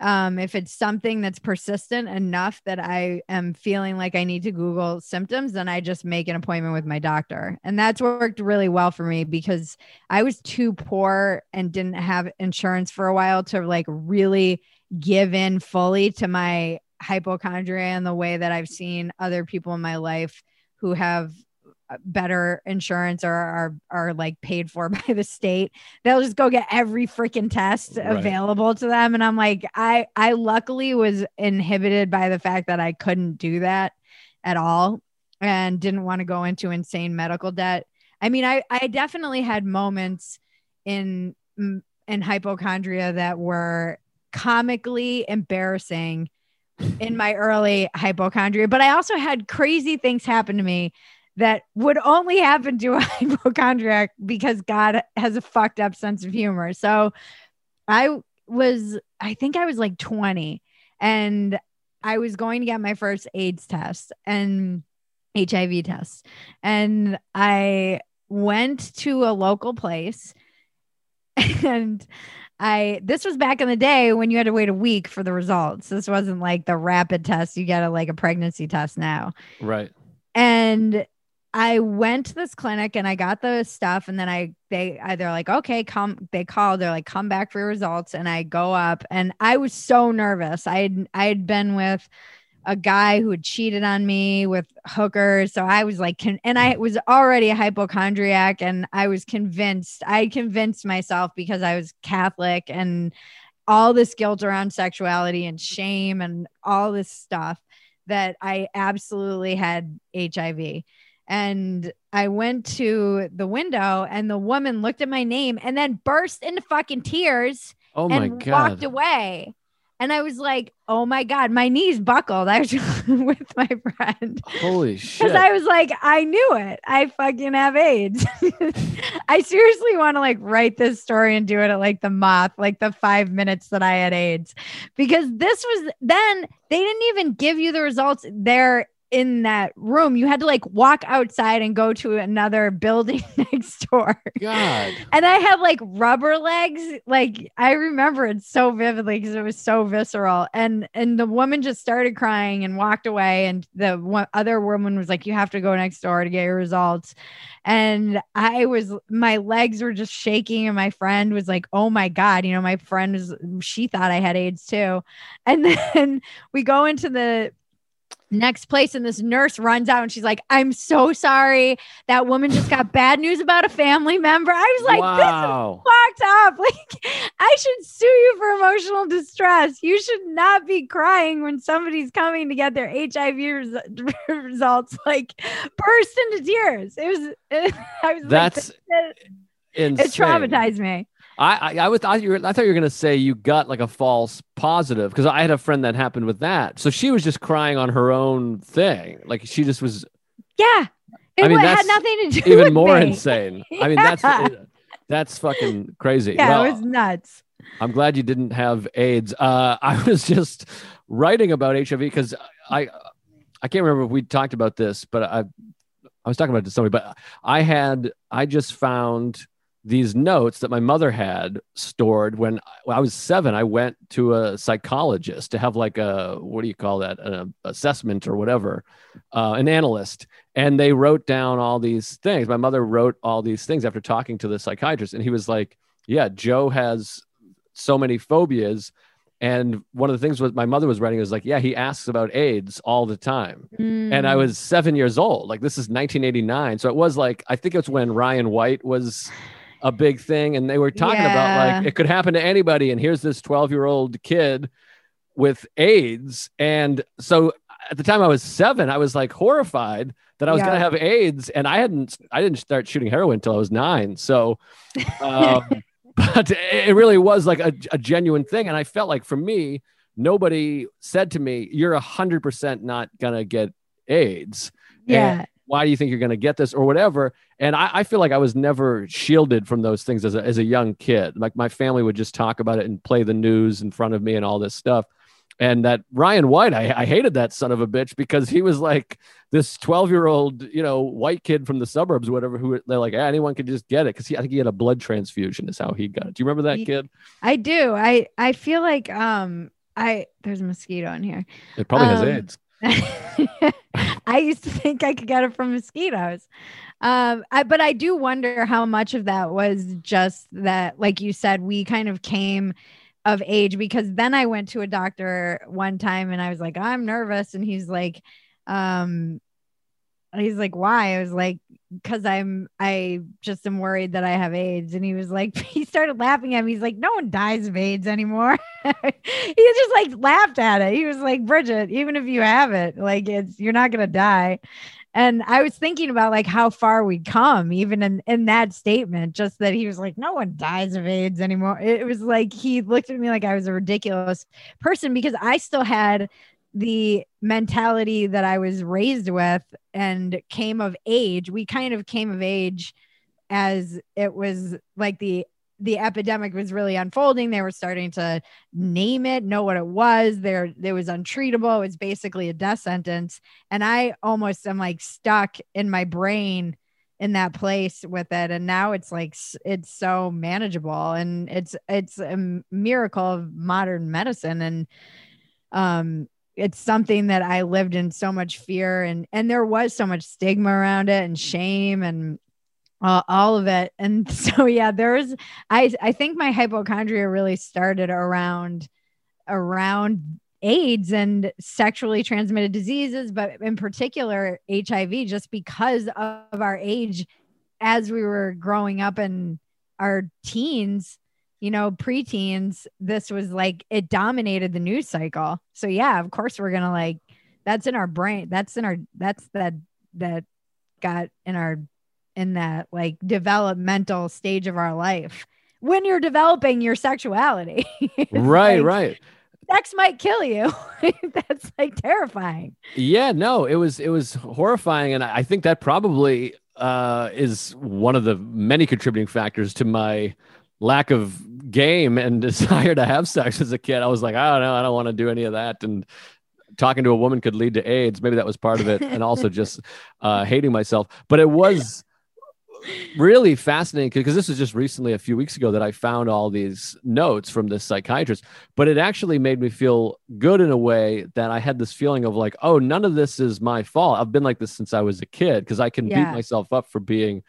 um, if it's something that's persistent enough that I am feeling like I need to Google symptoms, then I just make an appointment with my doctor. And that's worked really well for me because I was too poor and didn't have insurance for a while to like really give in fully to my hypochondria and the way that I've seen other people in my life who have better insurance or are are like paid for by the state they'll just go get every freaking test Right. available to them and i'm like i i luckily was inhibited by the fact that i couldn't do that at all and didn't want to go into insane medical debt i mean i i definitely had moments in in hypochondria that were comically embarrassing in my early hypochondria but i also had crazy things happen to me that would only happen to a hypochondriac because God has a fucked up sense of humor. So I was, I think I was like 20 and I was going to get my first AIDS test and HIV test. And I went to a local place and I this was back in the day when you had to wait a week for the results. This wasn't like the rapid test you get a like a pregnancy test now. right And I went to this clinic and I got the stuff and then I they either like okay come they called they're like come back for your results and I go up and I was so nervous. I had I had been with a guy who had cheated on me with hookers so I was like con- and I mm. was already a hypochondriac and I was convinced I convinced myself because I was Catholic and all this guilt around sexuality and shame and all this stuff that I absolutely had HIV and I went to the window and the woman looked at my name and then burst into fucking tears oh my and god walked away. And I was like, oh my God, my knees buckled. I was with my friend. Holy shit. Because I was like, I knew it. I fucking have AIDS. I seriously want to like write this story and do it at like the moth, like the five minutes that I had AIDS. Because this was then they didn't even give you the results there in that room. You had to like walk outside and go to another building next door. God. And I had like rubber legs. Like I remember it so vividly because it was so visceral. And and the woman just started crying and walked away. And the one other woman was like, "You have to go next door to get your results." And I was my legs were just shaking. And my friend was like, "Oh my god!" You know, my friend was she thought I had AIDS too. And then we go into the next place and this nurse runs out and she's like i'm so sorry. That woman just got bad news about a family member. I was like wow. this is fucked up. Like i should sue you for emotional distress. You should not be crying when somebody's coming to get their hiv res- results like burst into tears. It was it, i was that's like, it, it traumatized me I, I, I, was, thought you were, I thought you were going to say you got like a false positive because I had a friend that happened with that. So she was just crying on her own thing. Like she just was. Yeah. It I mean, had nothing to do even more me. insane. I mean, that's, that's fucking crazy. Yeah, Well, it was nuts. I'm glad you didn't have AIDS. Uh, I was just writing about HIV because I, I can't remember if we talked about this, but I, I was talking about it to somebody, but I had, I just found these notes that my mother had stored when I was seven. I went to a psychologist to have like a what do you call that an assessment or whatever, uh, an analyst, and they wrote down all these things. My mother wrote all these things after talking to the psychiatrist, and he was like, "Yeah, Joe has so many phobias." And one of the things was my mother was writing was like, yeah, he asks about AIDS all the time. And I Mm. was seven years old. Like this is 1989. So it was like, I think it's when Ryan White was a big thing. And they were talking about like it could happen to anybody. And here's this 12 year old kid with AIDS. And so at the time I was seven, I was like horrified that I was Yeah. going to have AIDS. And I hadn't, I didn't start shooting heroin until I was nine. So, um, but it really was like a, a genuine thing. And I felt like for me, nobody said to me, you're a hundred percent not going to get AIDS. yeah. Why do you think you're going to get this or whatever? And I, I feel like I was never shielded from those things as a, as a young kid. Like my family would just talk about it and play the news in front of me and all this stuff. And that Ryan White, I, I hated that son of a bitch because he was like this 12 year old, you know, white kid from the suburbs, whatever, who they're like, "Ah, anyone could just get it. Cause he, I think he had a blood transfusion is how he got it. Do you remember that kid? I do. I I feel like um I there's a mosquito in here. It probably has Um, AIDS. I used to think I could get it from mosquitoes. Um, I, but I do wonder how much of that was just that, like you said, we kind of came of age because then I went to a doctor one time and I was like, I'm nervous. And he's like, um, he's like, why? I was like, because I'm, I just am worried that I have AIDS. And he was like, he started laughing at me. He's like, no one dies of AIDS anymore. he just like laughed at it. He was like, Bridget, even if you have it, like it's, you're not going to die. And I was thinking about like how far we'd come, even in, in that statement, just that he was like, no one dies of AIDS anymore. It was like he looked at me like I was a ridiculous person because I still had the mentality that I was raised with and came of age. We kind of came of age as it was like the the epidemic was really unfolding. They were starting to name it, know what it was. There, it was untreatable. It was basically a death sentence. And I almost am like stuck in my brain in that place with it. And now it's like it's so manageable and it's it's a miracle of modern medicine. And um it's something that I lived in so much fear and and there was so much stigma around it and shame and uh, all of it. And so yeah, there's I I think my hypochondria really started around around AIDS and sexually transmitted diseases, but in particular HIV, just because of our age as we were growing up in our teens, you know, preteens, this was like it dominated the news cycle. So yeah, of course we're gonna like that's in our brain. That's in our that's that that got in our in that like developmental stage of our life when you're developing your sexuality. Right like- right sex might kill you. That's like terrifying. Yeah, no, it was it was horrifying, and I think that probably uh, is one of the many contributing factors to my lack of game and desire to have sex as a kid. I was like, I don't know, I don't want to do any of that, and talking to a woman could lead to AIDS. Maybe that was part of it, and also just uh, hating myself. But it was really fascinating because this was just recently a few weeks ago that I found all these notes from this psychiatrist, but it actually made me feel good in a way that I had this feeling of like, oh, none of this is my fault. I've been like this since I was a kid because I can yeah. beat myself up for being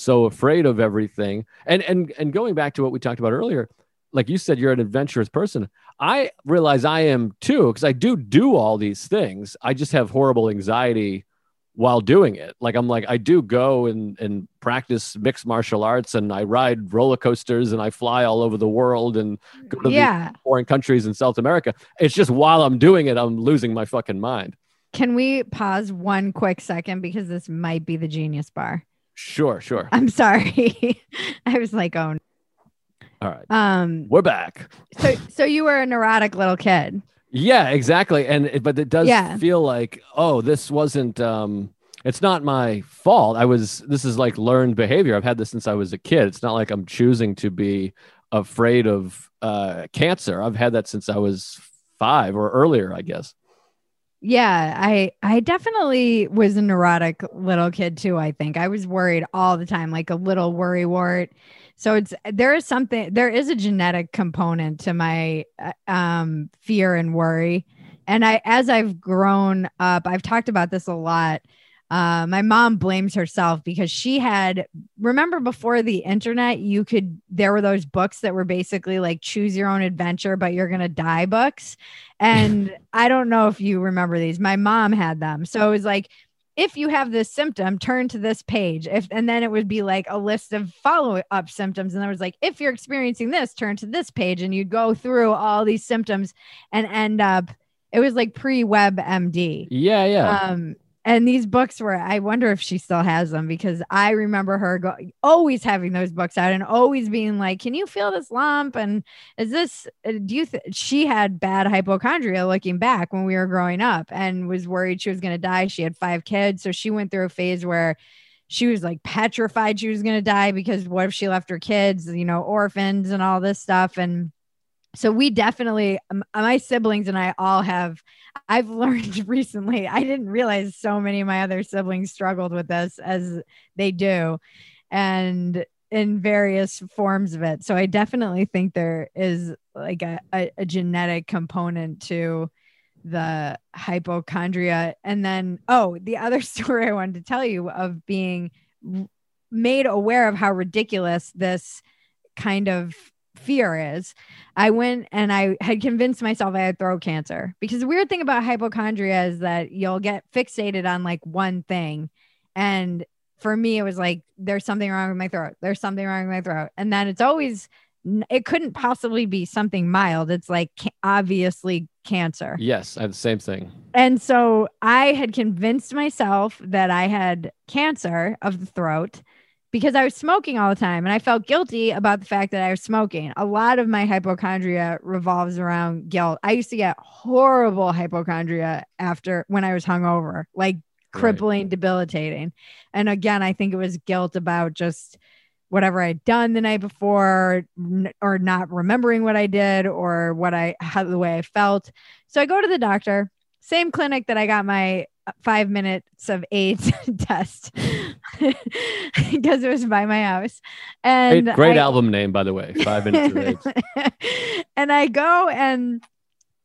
so afraid of everything. And and and going back to what we talked about earlier, like you said, you're an adventurous person. I realize I am too because I do do all these things. I just have horrible anxiety while doing it. Like I'm like I do go and and practice mixed martial arts and I ride roller coasters and I fly all over the world and go to yeah. foreign countries in South America. It's just while I'm doing it, I'm losing my fucking mind. Can we pause one quick second because this might be the genius bar? Sure, sure. I'm sorry. I was like, oh. All right. Um, we're back. So, so you were a neurotic little kid. Yeah, exactly. And but it does yeah. feel like, oh, this wasn't um it's not my fault. I was this is like learned behavior. I've had this since I was a kid. It's not like I'm choosing to be afraid of uh cancer. I've had that since I was 5 or earlier, I guess. Yeah, I I definitely was a neurotic little kid too, I think. I was worried all the time, like a little worry wart so it's there is something there is a genetic component to my uh, um, fear and worry. And I as I've grown up, I've talked about this a lot. Uh, my mom blames herself because she had remember before the internet you could there were those books that were basically like choose your own adventure but you're gonna die books and i don't know if you remember these my mom had them so it was like if you have this symptom, turn to this page. If and then it would be like a list of follow up symptoms. And there was like, if you're experiencing this, turn to this page. And you'd go through all these symptoms and end up, it was like pre web MD. Yeah, yeah. Um, and these books were i wonder if she still has them because i remember her go, always having those books out and always being like can you feel this lump and is this uh, do you th-? she had bad hypochondria looking back when we were growing up and was worried she was going to die she had five kids so she went through a phase where she was like petrified she was going to die because what if she left her kids you know orphans and all this stuff and so we definitely um, my siblings and i all have i've learned recently i didn't realize so many of my other siblings struggled with this as they do and in various forms of it. So i definitely think there is like a, a, a genetic component to the hypochondria. And then oh the other story i wanted to tell you of being made aware of how ridiculous this kind of fear is i went and i had convinced myself i had throat cancer. Because the weird thing about hypochondria is that you'll get fixated on like one thing. And for me it was like there's something wrong with my throat. There's something wrong with my throat. And then it's always it couldn't possibly be something mild. It's like obviously cancer. Yes i have the same thing. And so i had convinced myself that i had cancer of the throat because I was smoking all the time and I felt guilty about the fact that I was smoking. A lot of my hypochondria revolves around guilt. I used to get horrible hypochondria after when I was hungover, like crippling, right. debilitating. And again, I think it was guilt about just whatever I'd done the night before or not remembering what I did or what I how the way I felt. So I go to the doctor, same clinic that I got my five minutes of AIDS test because it was by my house. And great, great I, album name, by the way, Five Minutes of AIDS. and I go and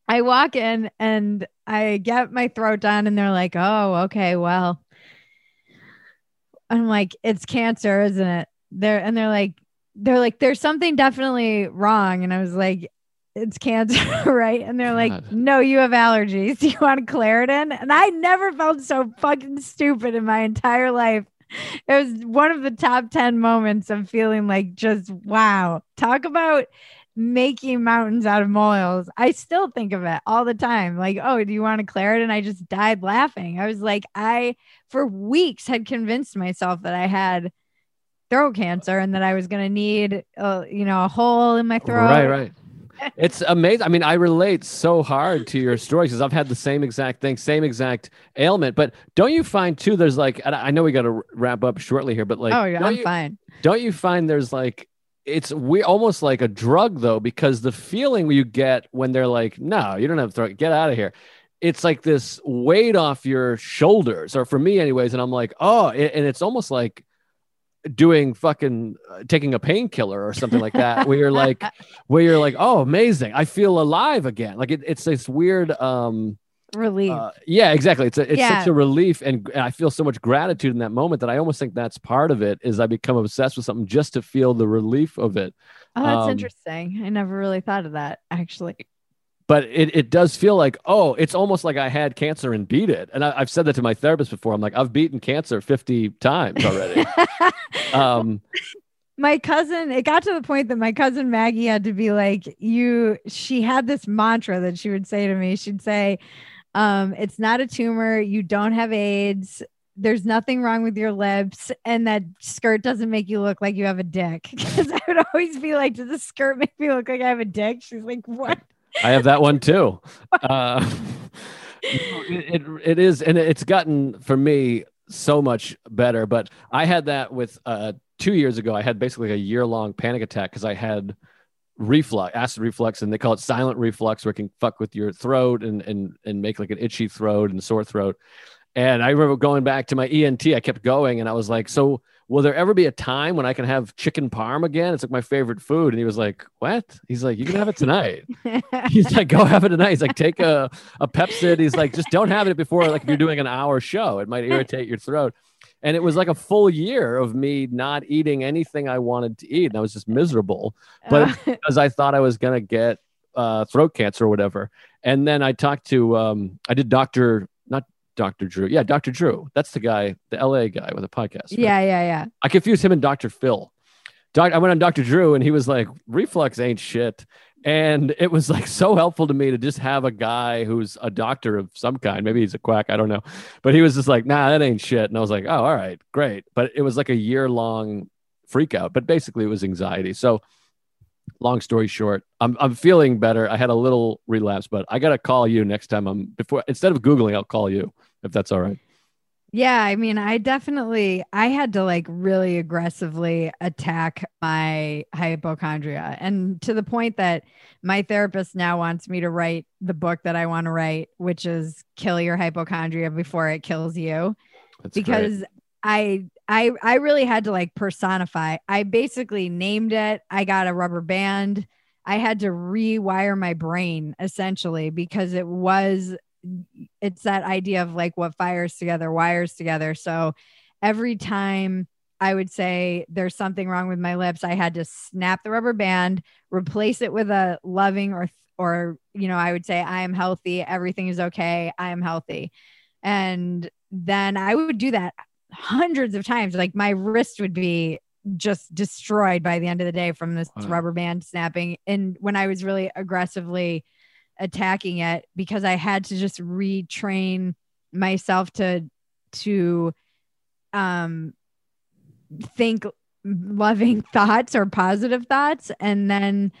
I walk in and I get my throat done, and they're like, "Oh, okay, well." I'm like, "It's cancer, isn't it?" They're and they're like, they're like, "There's something definitely wrong," and I was like, it's cancer, right? And they're God. like, no, you have allergies. Do you want Claritin? And I never felt so fucking stupid in my entire life. It was one of the top 10 moments of feeling like just wow. Talk about making mountains out of molehills. I still think of it all the time. Like, oh, do you want a Claritin? I just died laughing. I was like, I, for weeks, had convinced myself that I had throat cancer and that I was going to need, uh, you know, a hole in my throat. Right, right it's amazing. I mean, I relate so hard to your story because I've had the same exact thing, same exact ailment. But don't you find too? There's like, I know we got to wrap up shortly here, but like, oh, yeah, I'm you, fine. Don't you find there's like it's we almost like a drug though because the feeling you get when they're like no you don't have to throw get out of here it's like this weight off your shoulders or for me anyways and i'm like oh and it's almost like doing fucking uh, taking a painkiller or something like that where you're like where you're like oh amazing i feel alive again like it, it's this weird um relief. Uh, yeah, exactly. It's a, it's yeah. such a relief, and, and I feel so much gratitude in that moment that I almost think that's part of it. Is I become obsessed with something just to feel the relief of it. Oh, that's um, interesting. I never really thought of that actually. But it, it does feel like, oh, it's almost like I had cancer and beat it. And I, have said that to my therapist before. I'm like, I've beaten cancer 50 times already. um, my cousin it got to the point that my cousin maggie had to be like you she had this mantra that she would say to me she'd say um, it's not a tumor. You don't have AIDS. There's nothing wrong with your lips, and that skirt doesn't make you look like you have a dick. Because I would always be like, "Does the skirt make me look like I have a dick?" She's like, "What?" I have that one too. Uh, it, it, it is, and it's gotten for me so much better. But I had that with uh, two years ago. I had basically a year long panic attack because I had reflux, acid reflux, and they call it silent reflux, where it can fuck with your throat and and and make like an itchy throat and sore throat. And I remember going back to my ENT. I kept going, and I was like, "So, will there ever be a time when I can have chicken parm again? It's like my favorite food." And he was like, "What?" He's like, "You can have it tonight." He's like, "Go have it tonight." He's like, "Take a a Pepcid." He's like, "Just don't have it before like if you're doing an hour show. It might irritate your throat." and it was like a full year of me not eating anything I wanted to eat. And I was just miserable, but uh. because I thought I was gonna get uh, throat cancer or whatever. And then I talked to, um, I did Doctor, Doctor Drew, yeah, Doctor Drew. That's the guy, the LA guy with a podcast. Right? Yeah, yeah, yeah. I confused him and Doctor Phil. Doc, I went on Dr. Drew and he was like, reflux ain't shit. And it was like so helpful to me to just have a guy who's a doctor of some kind. Maybe he's a quack. I don't know. But he was just like, nah, that ain't shit. And I was like, oh, all right, great. But it was like a year long freak out. But basically, it was anxiety. So, long story short, I'm, I'm feeling better. I had a little relapse, but I got to call you next time I'm before instead of Googling, I'll call you if that's all right. Yeah, I mean, I definitely I had to like really aggressively attack my hypochondria and to the point that my therapist now wants me to write the book that I want to write, which is Kill Your Hypochondria Before It Kills You. That's because great. I I I really had to like personify. I basically named it. I got a rubber band. I had to rewire my brain essentially because it was it's that idea of like what fires together wires together. So every time I would say there's something wrong with my lips, I had to snap the rubber band, replace it with a loving or or you know, I would say I am healthy, everything is okay, I am healthy. And then I would do that hundreds of times. Like my wrist would be just destroyed by the end of the day from this wow. rubber band snapping. And when I was really aggressively attacking it because I had to just retrain myself to to um think loving thoughts or positive thoughts and then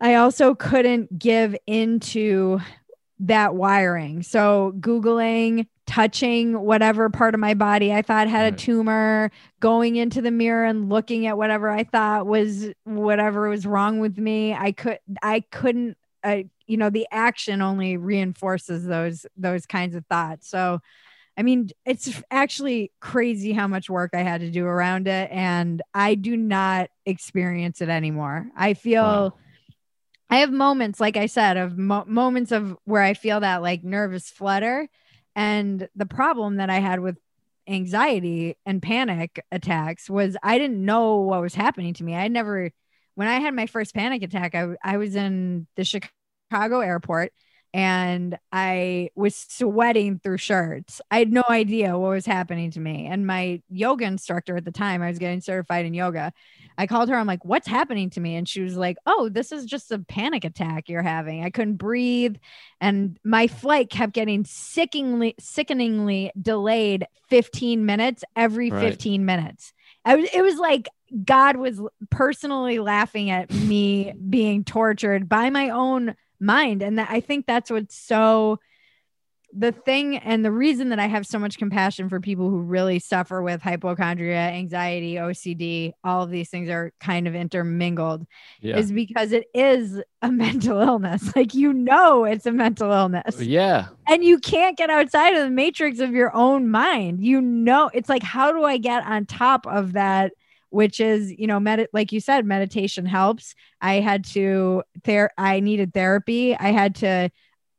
I also couldn't give into that wiring. So googling touching whatever part of my body I thought had right. a tumor, going into the mirror and looking at whatever I thought was whatever was wrong with me. I could I couldn't uh, you know the action only reinforces those those kinds of thoughts. So i mean it's actually crazy how much work i had to do around it and i do not experience it anymore. I feel wow. i have moments like i said of mo- moments of where i feel that like nervous flutter and the problem that i had with anxiety and panic attacks was i didn't know what was happening to me. I never when I had my first panic attack, I, I was in the Chicago Chicago airport and I was sweating through shirts. I had no idea what was happening to me. And my yoga instructor at the time, I was getting certified in yoga. I called her. I'm like, what's happening to me? And she was like, oh, this is just a panic attack you're having. I couldn't breathe. And my flight kept getting sickeningly, sickeningly delayed 15 minutes every right. 15 minutes. I was, it was like God was personally laughing at me being tortured by my own mind. And that, I think that's what's so the thing and the reason that I have so much compassion for people who really suffer with hypochondria, anxiety, OCD, all of these things are kind of intermingled yeah. is because it is a mental illness. Like you know it's a mental illness. Yeah. And you can't get outside of the matrix of your own mind. You know, it's like how do I get on top of that which is, you know, med- like you said meditation helps. I had to there I needed therapy. I had to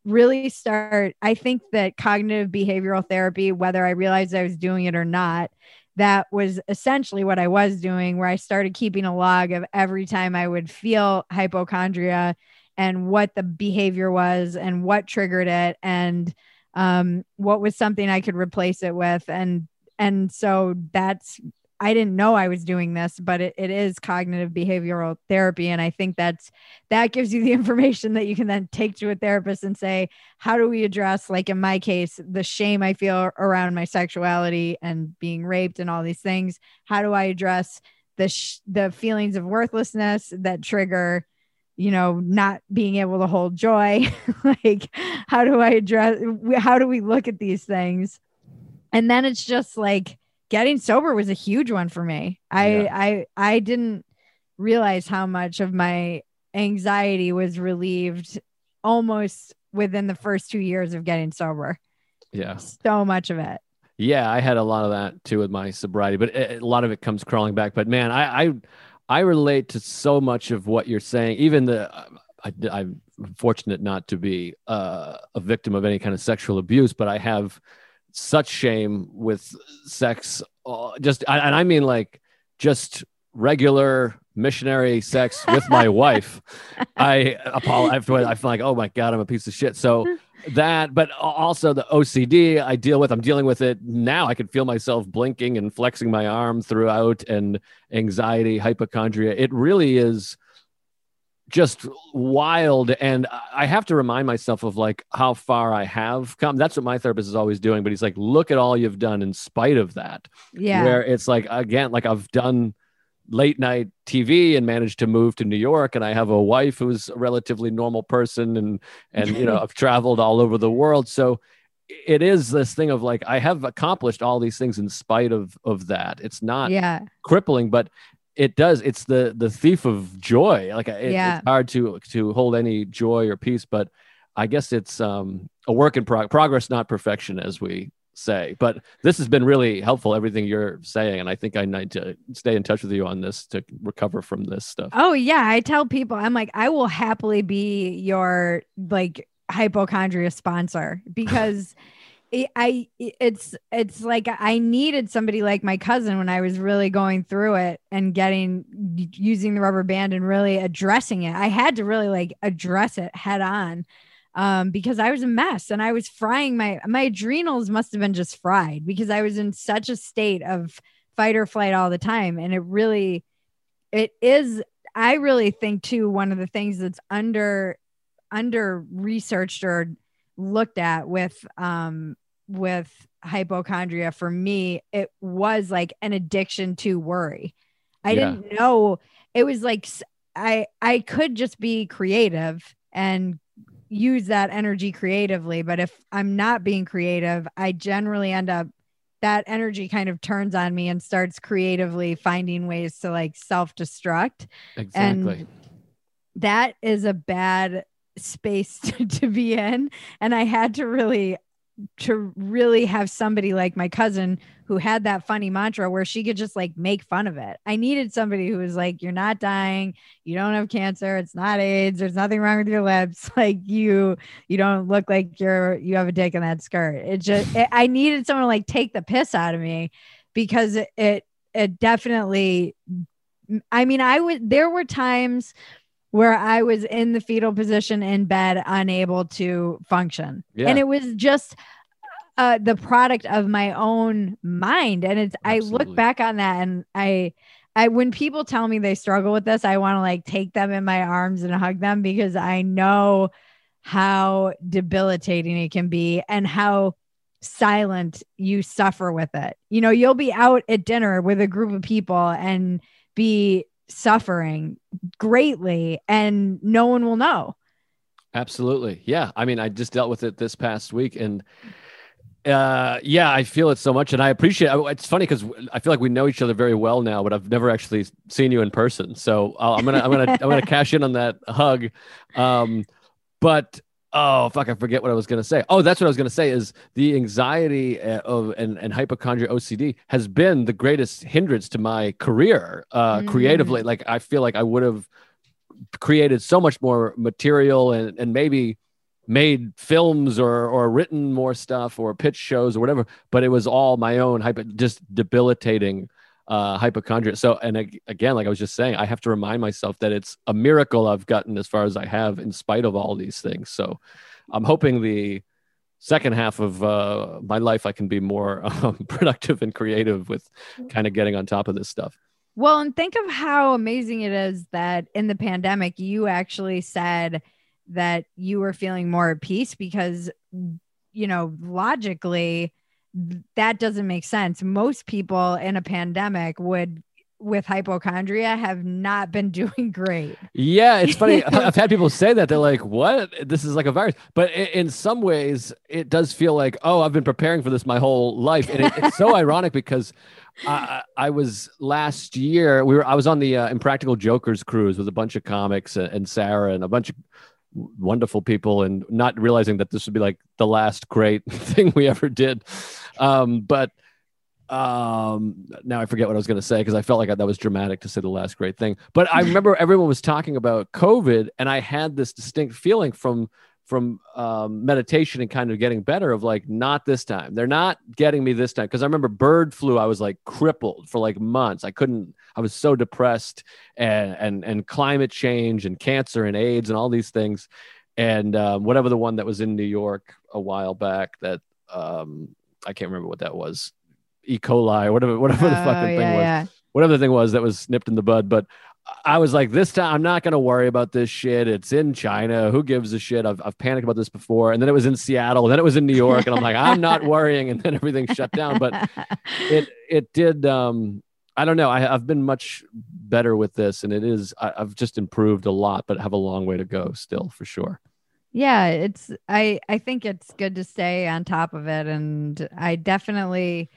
really start i think that cognitive behavioral therapy whether i realized i was doing it or not that was essentially what i was doing where i started keeping a log of every time i would feel hypochondria and what the behavior was and what triggered it and um, what was something i could replace it with and and so that's I didn't know I was doing this, but it, it is cognitive behavioral therapy. And I think that's that gives you the information that you can then take to a therapist and say, how do we address, like in my case, the shame I feel around my sexuality and being raped and all these things? How do I address the sh- the feelings of worthlessness that trigger you know not being able to hold joy like how do i address how do we look at these things and then it's just like getting sober was a huge one for me. I yeah. I I didn't realize how much of my anxiety was relieved almost within the first 2 years of getting sober. Yeah. So much of it. Yeah, I had a lot of that too with my sobriety, but a lot of it comes crawling back. But man, I I, I relate to so much of what you're saying. Even the I, I'm fortunate not to be uh, a victim of any kind of sexual abuse, but I have such shame with sex. Uh, just, and I mean like just regular missionary sex with my wife. I apologize. I feel like, oh my God, I'm a piece of shit. So that, but also the OCD I deal with, I'm dealing with it now. I can feel myself blinking and flexing my arm throughout and anxiety, hypochondria. It really is just wild. And i have to remind myself of like how far i have come. That's what my therapist is always doing but he's like look at all you've done in spite of that. Yeah. Where it's like again like i've done late night tv and managed to move to new york and i have a wife who's a relatively normal person and and you know i've traveled all over the world. So it is this thing of like I have accomplished all these things in spite of of that. It's not yeah. crippling, but it does it's the the thief of joy like it, yeah. it's hard to to hold any joy or peace but i guess it's um a work in prog- progress not perfection as we say but this has been really helpful everything you're saying and i think i need to stay in touch with you on this to recover from this stuff oh yeah i tell people i'm like i will happily be your like hypochondria sponsor because I it's it's like I needed somebody like my cousin when I was really going through it and getting using the rubber band and really addressing it. I had to really like address it head on um, because I was a mess and I was frying my my adrenals must have been just fried because I was in such a state of fight or flight all the time and it really it is I really think too one of the things that's under under researched or looked at with um with hypochondria for me it was like an addiction to worry. I yeah. didn't know it was like i i could just be creative and use that energy creatively but if i'm not being creative i generally end up that energy kind of turns on me and starts creatively finding ways to like self-destruct. Exactly. And that is a bad space to, to be in and i had to really to really have somebody like my cousin who had that funny mantra where she could just like make fun of it. I needed somebody who was like, You're not dying, you don't have cancer, it's not AIDS, there's nothing wrong with your lips. Like you, you don't look like you're you have a dick in that skirt. It just it, I needed someone to like take the piss out of me because it it, it definitely I mean, I would there were times where I was in the fetal position in bed, unable to function. Yeah. And it was just uh, the product of my own mind. And it's, Absolutely. I look back on that and I, I, when people tell me they struggle with this, I want to like take them in my arms and hug them because I know how debilitating it can be and how silent, you suffer with it. You know, you'll be out at dinner with a group of people and be suffering greatly and no one will know. Absolutely. Yeah. I mean, I just dealt with it this past week and uh yeah i feel it so much and i appreciate it. it's funny because i feel like we know each other very well now but i've never actually seen you in person so i am gonna i'm gonna i'm gonna cash in on that hug um but oh fuck i forget what i was gonna say oh that's what i was gonna say is the anxiety uh, of and, and hypochondria ocd has been the greatest hindrance to my career uh mm. creatively like i feel like i would have created so much more material and and maybe made films or or written more stuff or pitch shows or whatever but it was all my own hypo just debilitating uh hypochondria. So and again like i was just saying i have to remind myself that it's a miracle i've gotten as far as i have in spite of all these things. So i'm hoping the second half of uh my life i can be more um, productive and creative with kind of getting on top of this stuff. Well and think of how amazing it is that in the pandemic you actually said that you were feeling more at peace because you know logically that doesn't make sense most people in a pandemic would with hypochondria have not been doing great. Yeah, it's funny. I've had people say that they're like, "What? This is like a virus." But in some ways, it does feel like, "Oh, I've been preparing for this my whole life," and it, it's so ironic because I, I, was last year. We were. I was on the uh, Impractical Jokers cruise with a bunch of comics and, and Sarah and a bunch of wonderful people and not realizing that this would be like the last great thing we ever did. Um, but um, now I forget what I was going to say because I felt like that was dramatic to say the last great thing. But I remember everyone was talking about COVID, and I had this distinct feeling from from um, meditation and kind of getting better of like not this time. They're not getting me this time. Because i remember bird flu i was like crippled for like months. I couldn't i was so depressed and and and climate change and cancer and aids and all these things. And um, whatever the one that was in new york a while back that um, i can't remember what that was. E. coli or whatever whatever the fucking oh, yeah, thing was. yeah. whatever the thing was that was nipped in the bud but I was like, this time I'm not going to worry about this shit. It's in China. Who gives a shit? I've, I've panicked about this before. And then it was in Seattle. And then it was in New York. And I'm like, I'm not worrying. And then everything shut down. But it, it did. Um, I don't know. I, have been much better with this. And it is, I, I've just improved a lot, but have a long way to go still for sure. Yeah. It's, I, I think it's good to stay on top of it. And I definitely,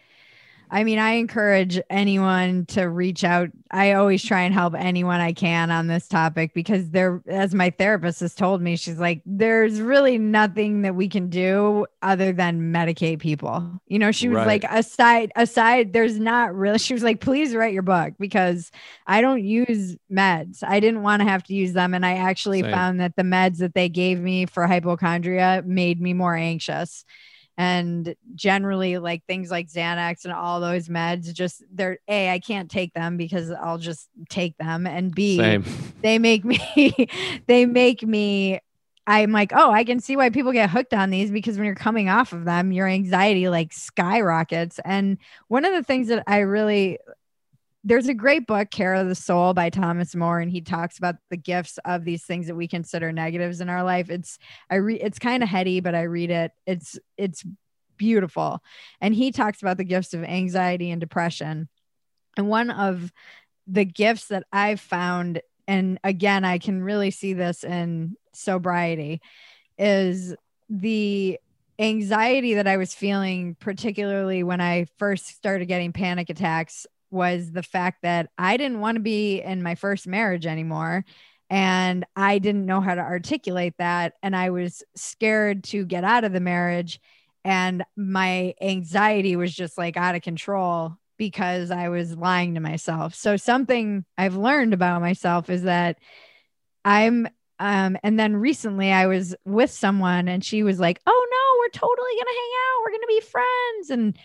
I mean, I encourage anyone to reach out. I always try and help anyone I can on this topic because there, as my therapist has told me, she's like, there's really nothing that we can do other than medicate people. You know, she was right. like, aside, aside, there's not really, she was like, please write your book because I don't use meds. I didn't want to have to use them. And I actually Same. found that the meds that they gave me for hypochondria made me more anxious and generally like things like Xanax and all those meds just they're a I can't take them because I'll just take them and b Same. they make me they make me I'm like, oh, I can see why people get hooked on these because when you're coming off of them, your anxiety like skyrockets. And one of the things that I really there's a great book, Care of the Soul by Thomas Moore, and he talks about the gifts of these things that we consider negatives in our life. It's I read it's kind of heady, but I read it. It's it's beautiful. And he talks about the gifts of anxiety and depression. And one of the gifts that I've found, and again, I can really see this in sobriety, is the anxiety that I was feeling, particularly when I first started getting panic attacks was the fact that I didn't want to be in my first marriage anymore. And I didn't know how to articulate that. And I was scared to get out of the marriage. And my anxiety was just like out of control because I was lying to myself. So, something I've learned about myself is that I'm, um, and then recently I was with someone and she was like, Oh no, we're totally going to hang out. We're going to be friends. And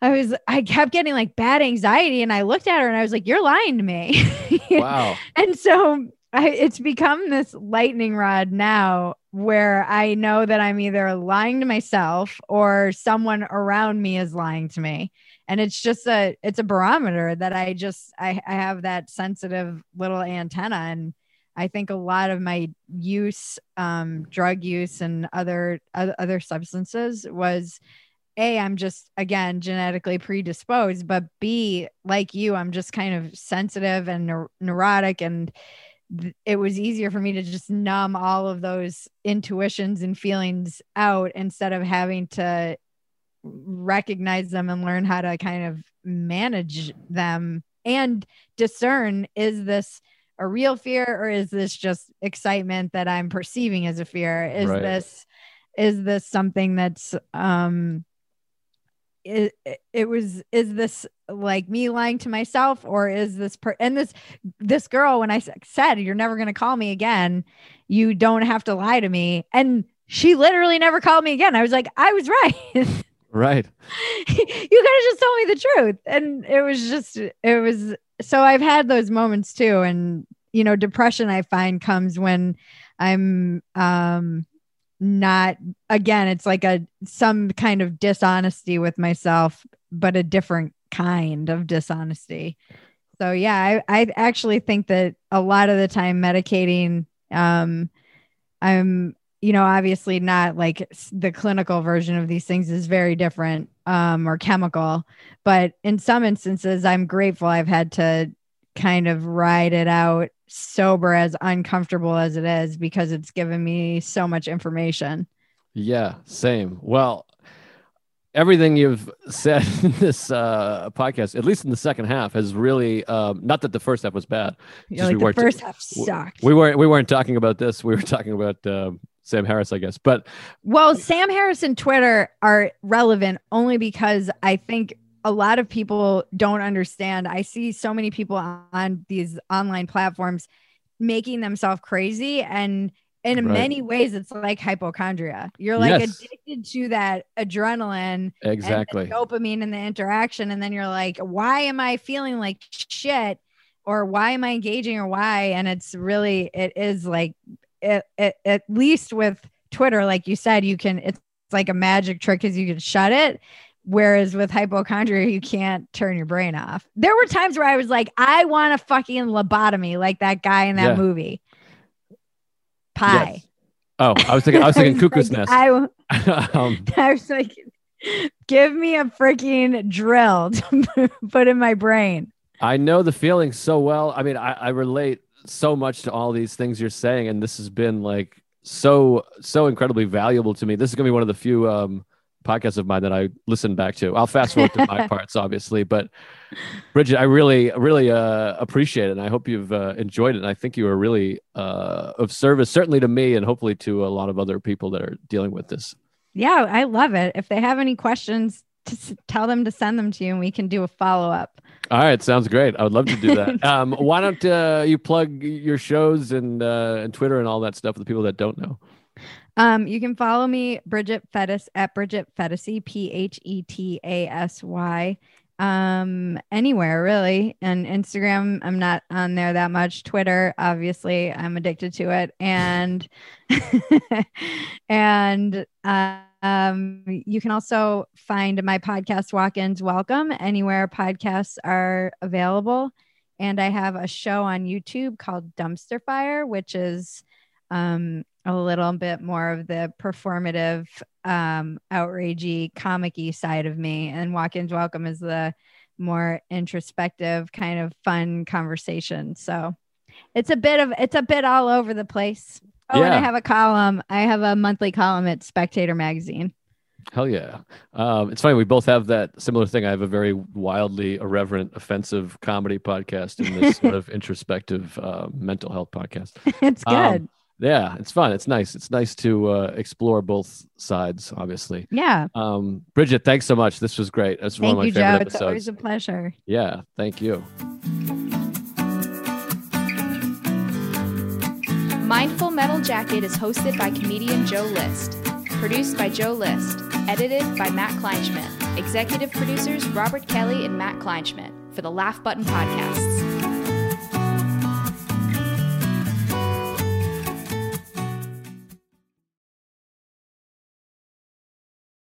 I was, I kept getting like bad anxiety. And I looked at her and I was like, You're lying to me. Wow. and so I, it's become this lightning rod now where I know that I'm either lying to myself or someone around me is lying to me. And it's just a, it's a barometer that I just, I, I have that sensitive little antenna and I think a lot of my use, um, drug use and other other substances was a i'm just again genetically predisposed but b like you i'm just kind of sensitive and neur- neurotic and th- it was easier for me to just numb all of those intuitions and feelings out instead of having to recognize them and learn how to kind of manage them and discern is this a real fear or is this just excitement that i'm perceiving as a fear is Right. this is this something that's um it, it was is this like me lying to myself or is this per and this this girl when i said you're never going to call me again. You don't have to lie to me and she literally never called me again. I was like i was right. Right. you could have just told me the truth. And it was just it was so i've had those moments too. And you know depression i find comes when i'm um not again it's like a some kind of dishonesty with myself but a different kind of dishonesty. So yeah i, I actually think that a lot of the time medicating um i'm you know obviously not like the clinical version of these things is very different um or chemical but in some instances i'm grateful i've had to kind of ride it out sober as uncomfortable as it is because it's given me so much information Yeah, same. Well, everything you've said in this uh, podcast, at least in the second half, has really um, not that the first half was bad. You're like we the first half sucked We weren't we weren't talking about this. We were talking about um, Sam Harris, I guess. But Well, Sam Harris and Twitter are relevant only because I think a lot of people don't understand. I see so many people on these online platforms making themselves crazy and in Right. many ways it's like hypochondria. You're like Yes. addicted to that adrenaline and exactly, the dopamine and the interaction and then you're like why am I feeling like shit or why am I engaging or why and it's really it is like it, it, at least with Twitter, like you said, you can, it's like a magic trick because you can shut it. Whereas with hypochondria, you can't turn your brain off. There were times where I was like, I want a fucking lobotomy, like that guy in that Yeah. movie. Pi. Yes. Oh, I was thinking I was thinking cuckoo's like, nest. I, um, I was like, give me a freaking drill to put in my brain. I know the feeling so well. I mean, I, I relate so much to all these things you're saying, and this has been like so so incredibly valuable to me. This is gonna be one of the few um, podcasts of mine that I listen back to. I'll fast forward to my parts, obviously, but Bridget, I really really uh, appreciate it, and I hope you've uh, enjoyed it. And I think you were really uh, of service, certainly to me, and hopefully to a lot of other people that are dealing with this. Yeah, I love it. If they have any questions, just tell them to send them to you and we can do a follow up. All right, sounds great. I would love to do that. um, why don't uh, you plug your shows and uh, and Twitter and all that stuff for the people that don't know? Um, you can follow me, Bridget Phetasy at Bridget Phetasy, P H E T A S Y. Um, anywhere really. And Instagram, I'm not on there that much. Twitter, obviously, I'm addicted to it. And and uh, um, you can also find my podcast Walk-ins Welcome anywhere podcasts are available. And I have a show on YouTube called Dumpster Fire, which is um, a little bit more of the performative, um, outragey, comic-y side of me. And Walk-ins Welcome is the more introspective, kind of fun conversation. So it's a bit of it's a bit all over the place. Oh, and I have a column. I have a monthly column at Spectator magazine. Hell yeah. Um, it's funny. We both have that similar thing. I have a very wildly irreverent, offensive comedy podcast and this sort of introspective uh, mental health podcast. it's Um, good. Yeah, it's fun. It's nice. It's nice to uh, explore both sides, obviously. yeah. Um, Bridget, thanks so much. This was great. That's one of my you, favorite Joe. It's always a pleasure. Yeah, thank you. Mindful Metal Jacket is hosted by comedian Joe List. Produced by Joe List. Edited by Matt Kleinschmidt. Executive producers Robert Kelly and Matt Kleinschmidt for the Laugh Button Podcasts.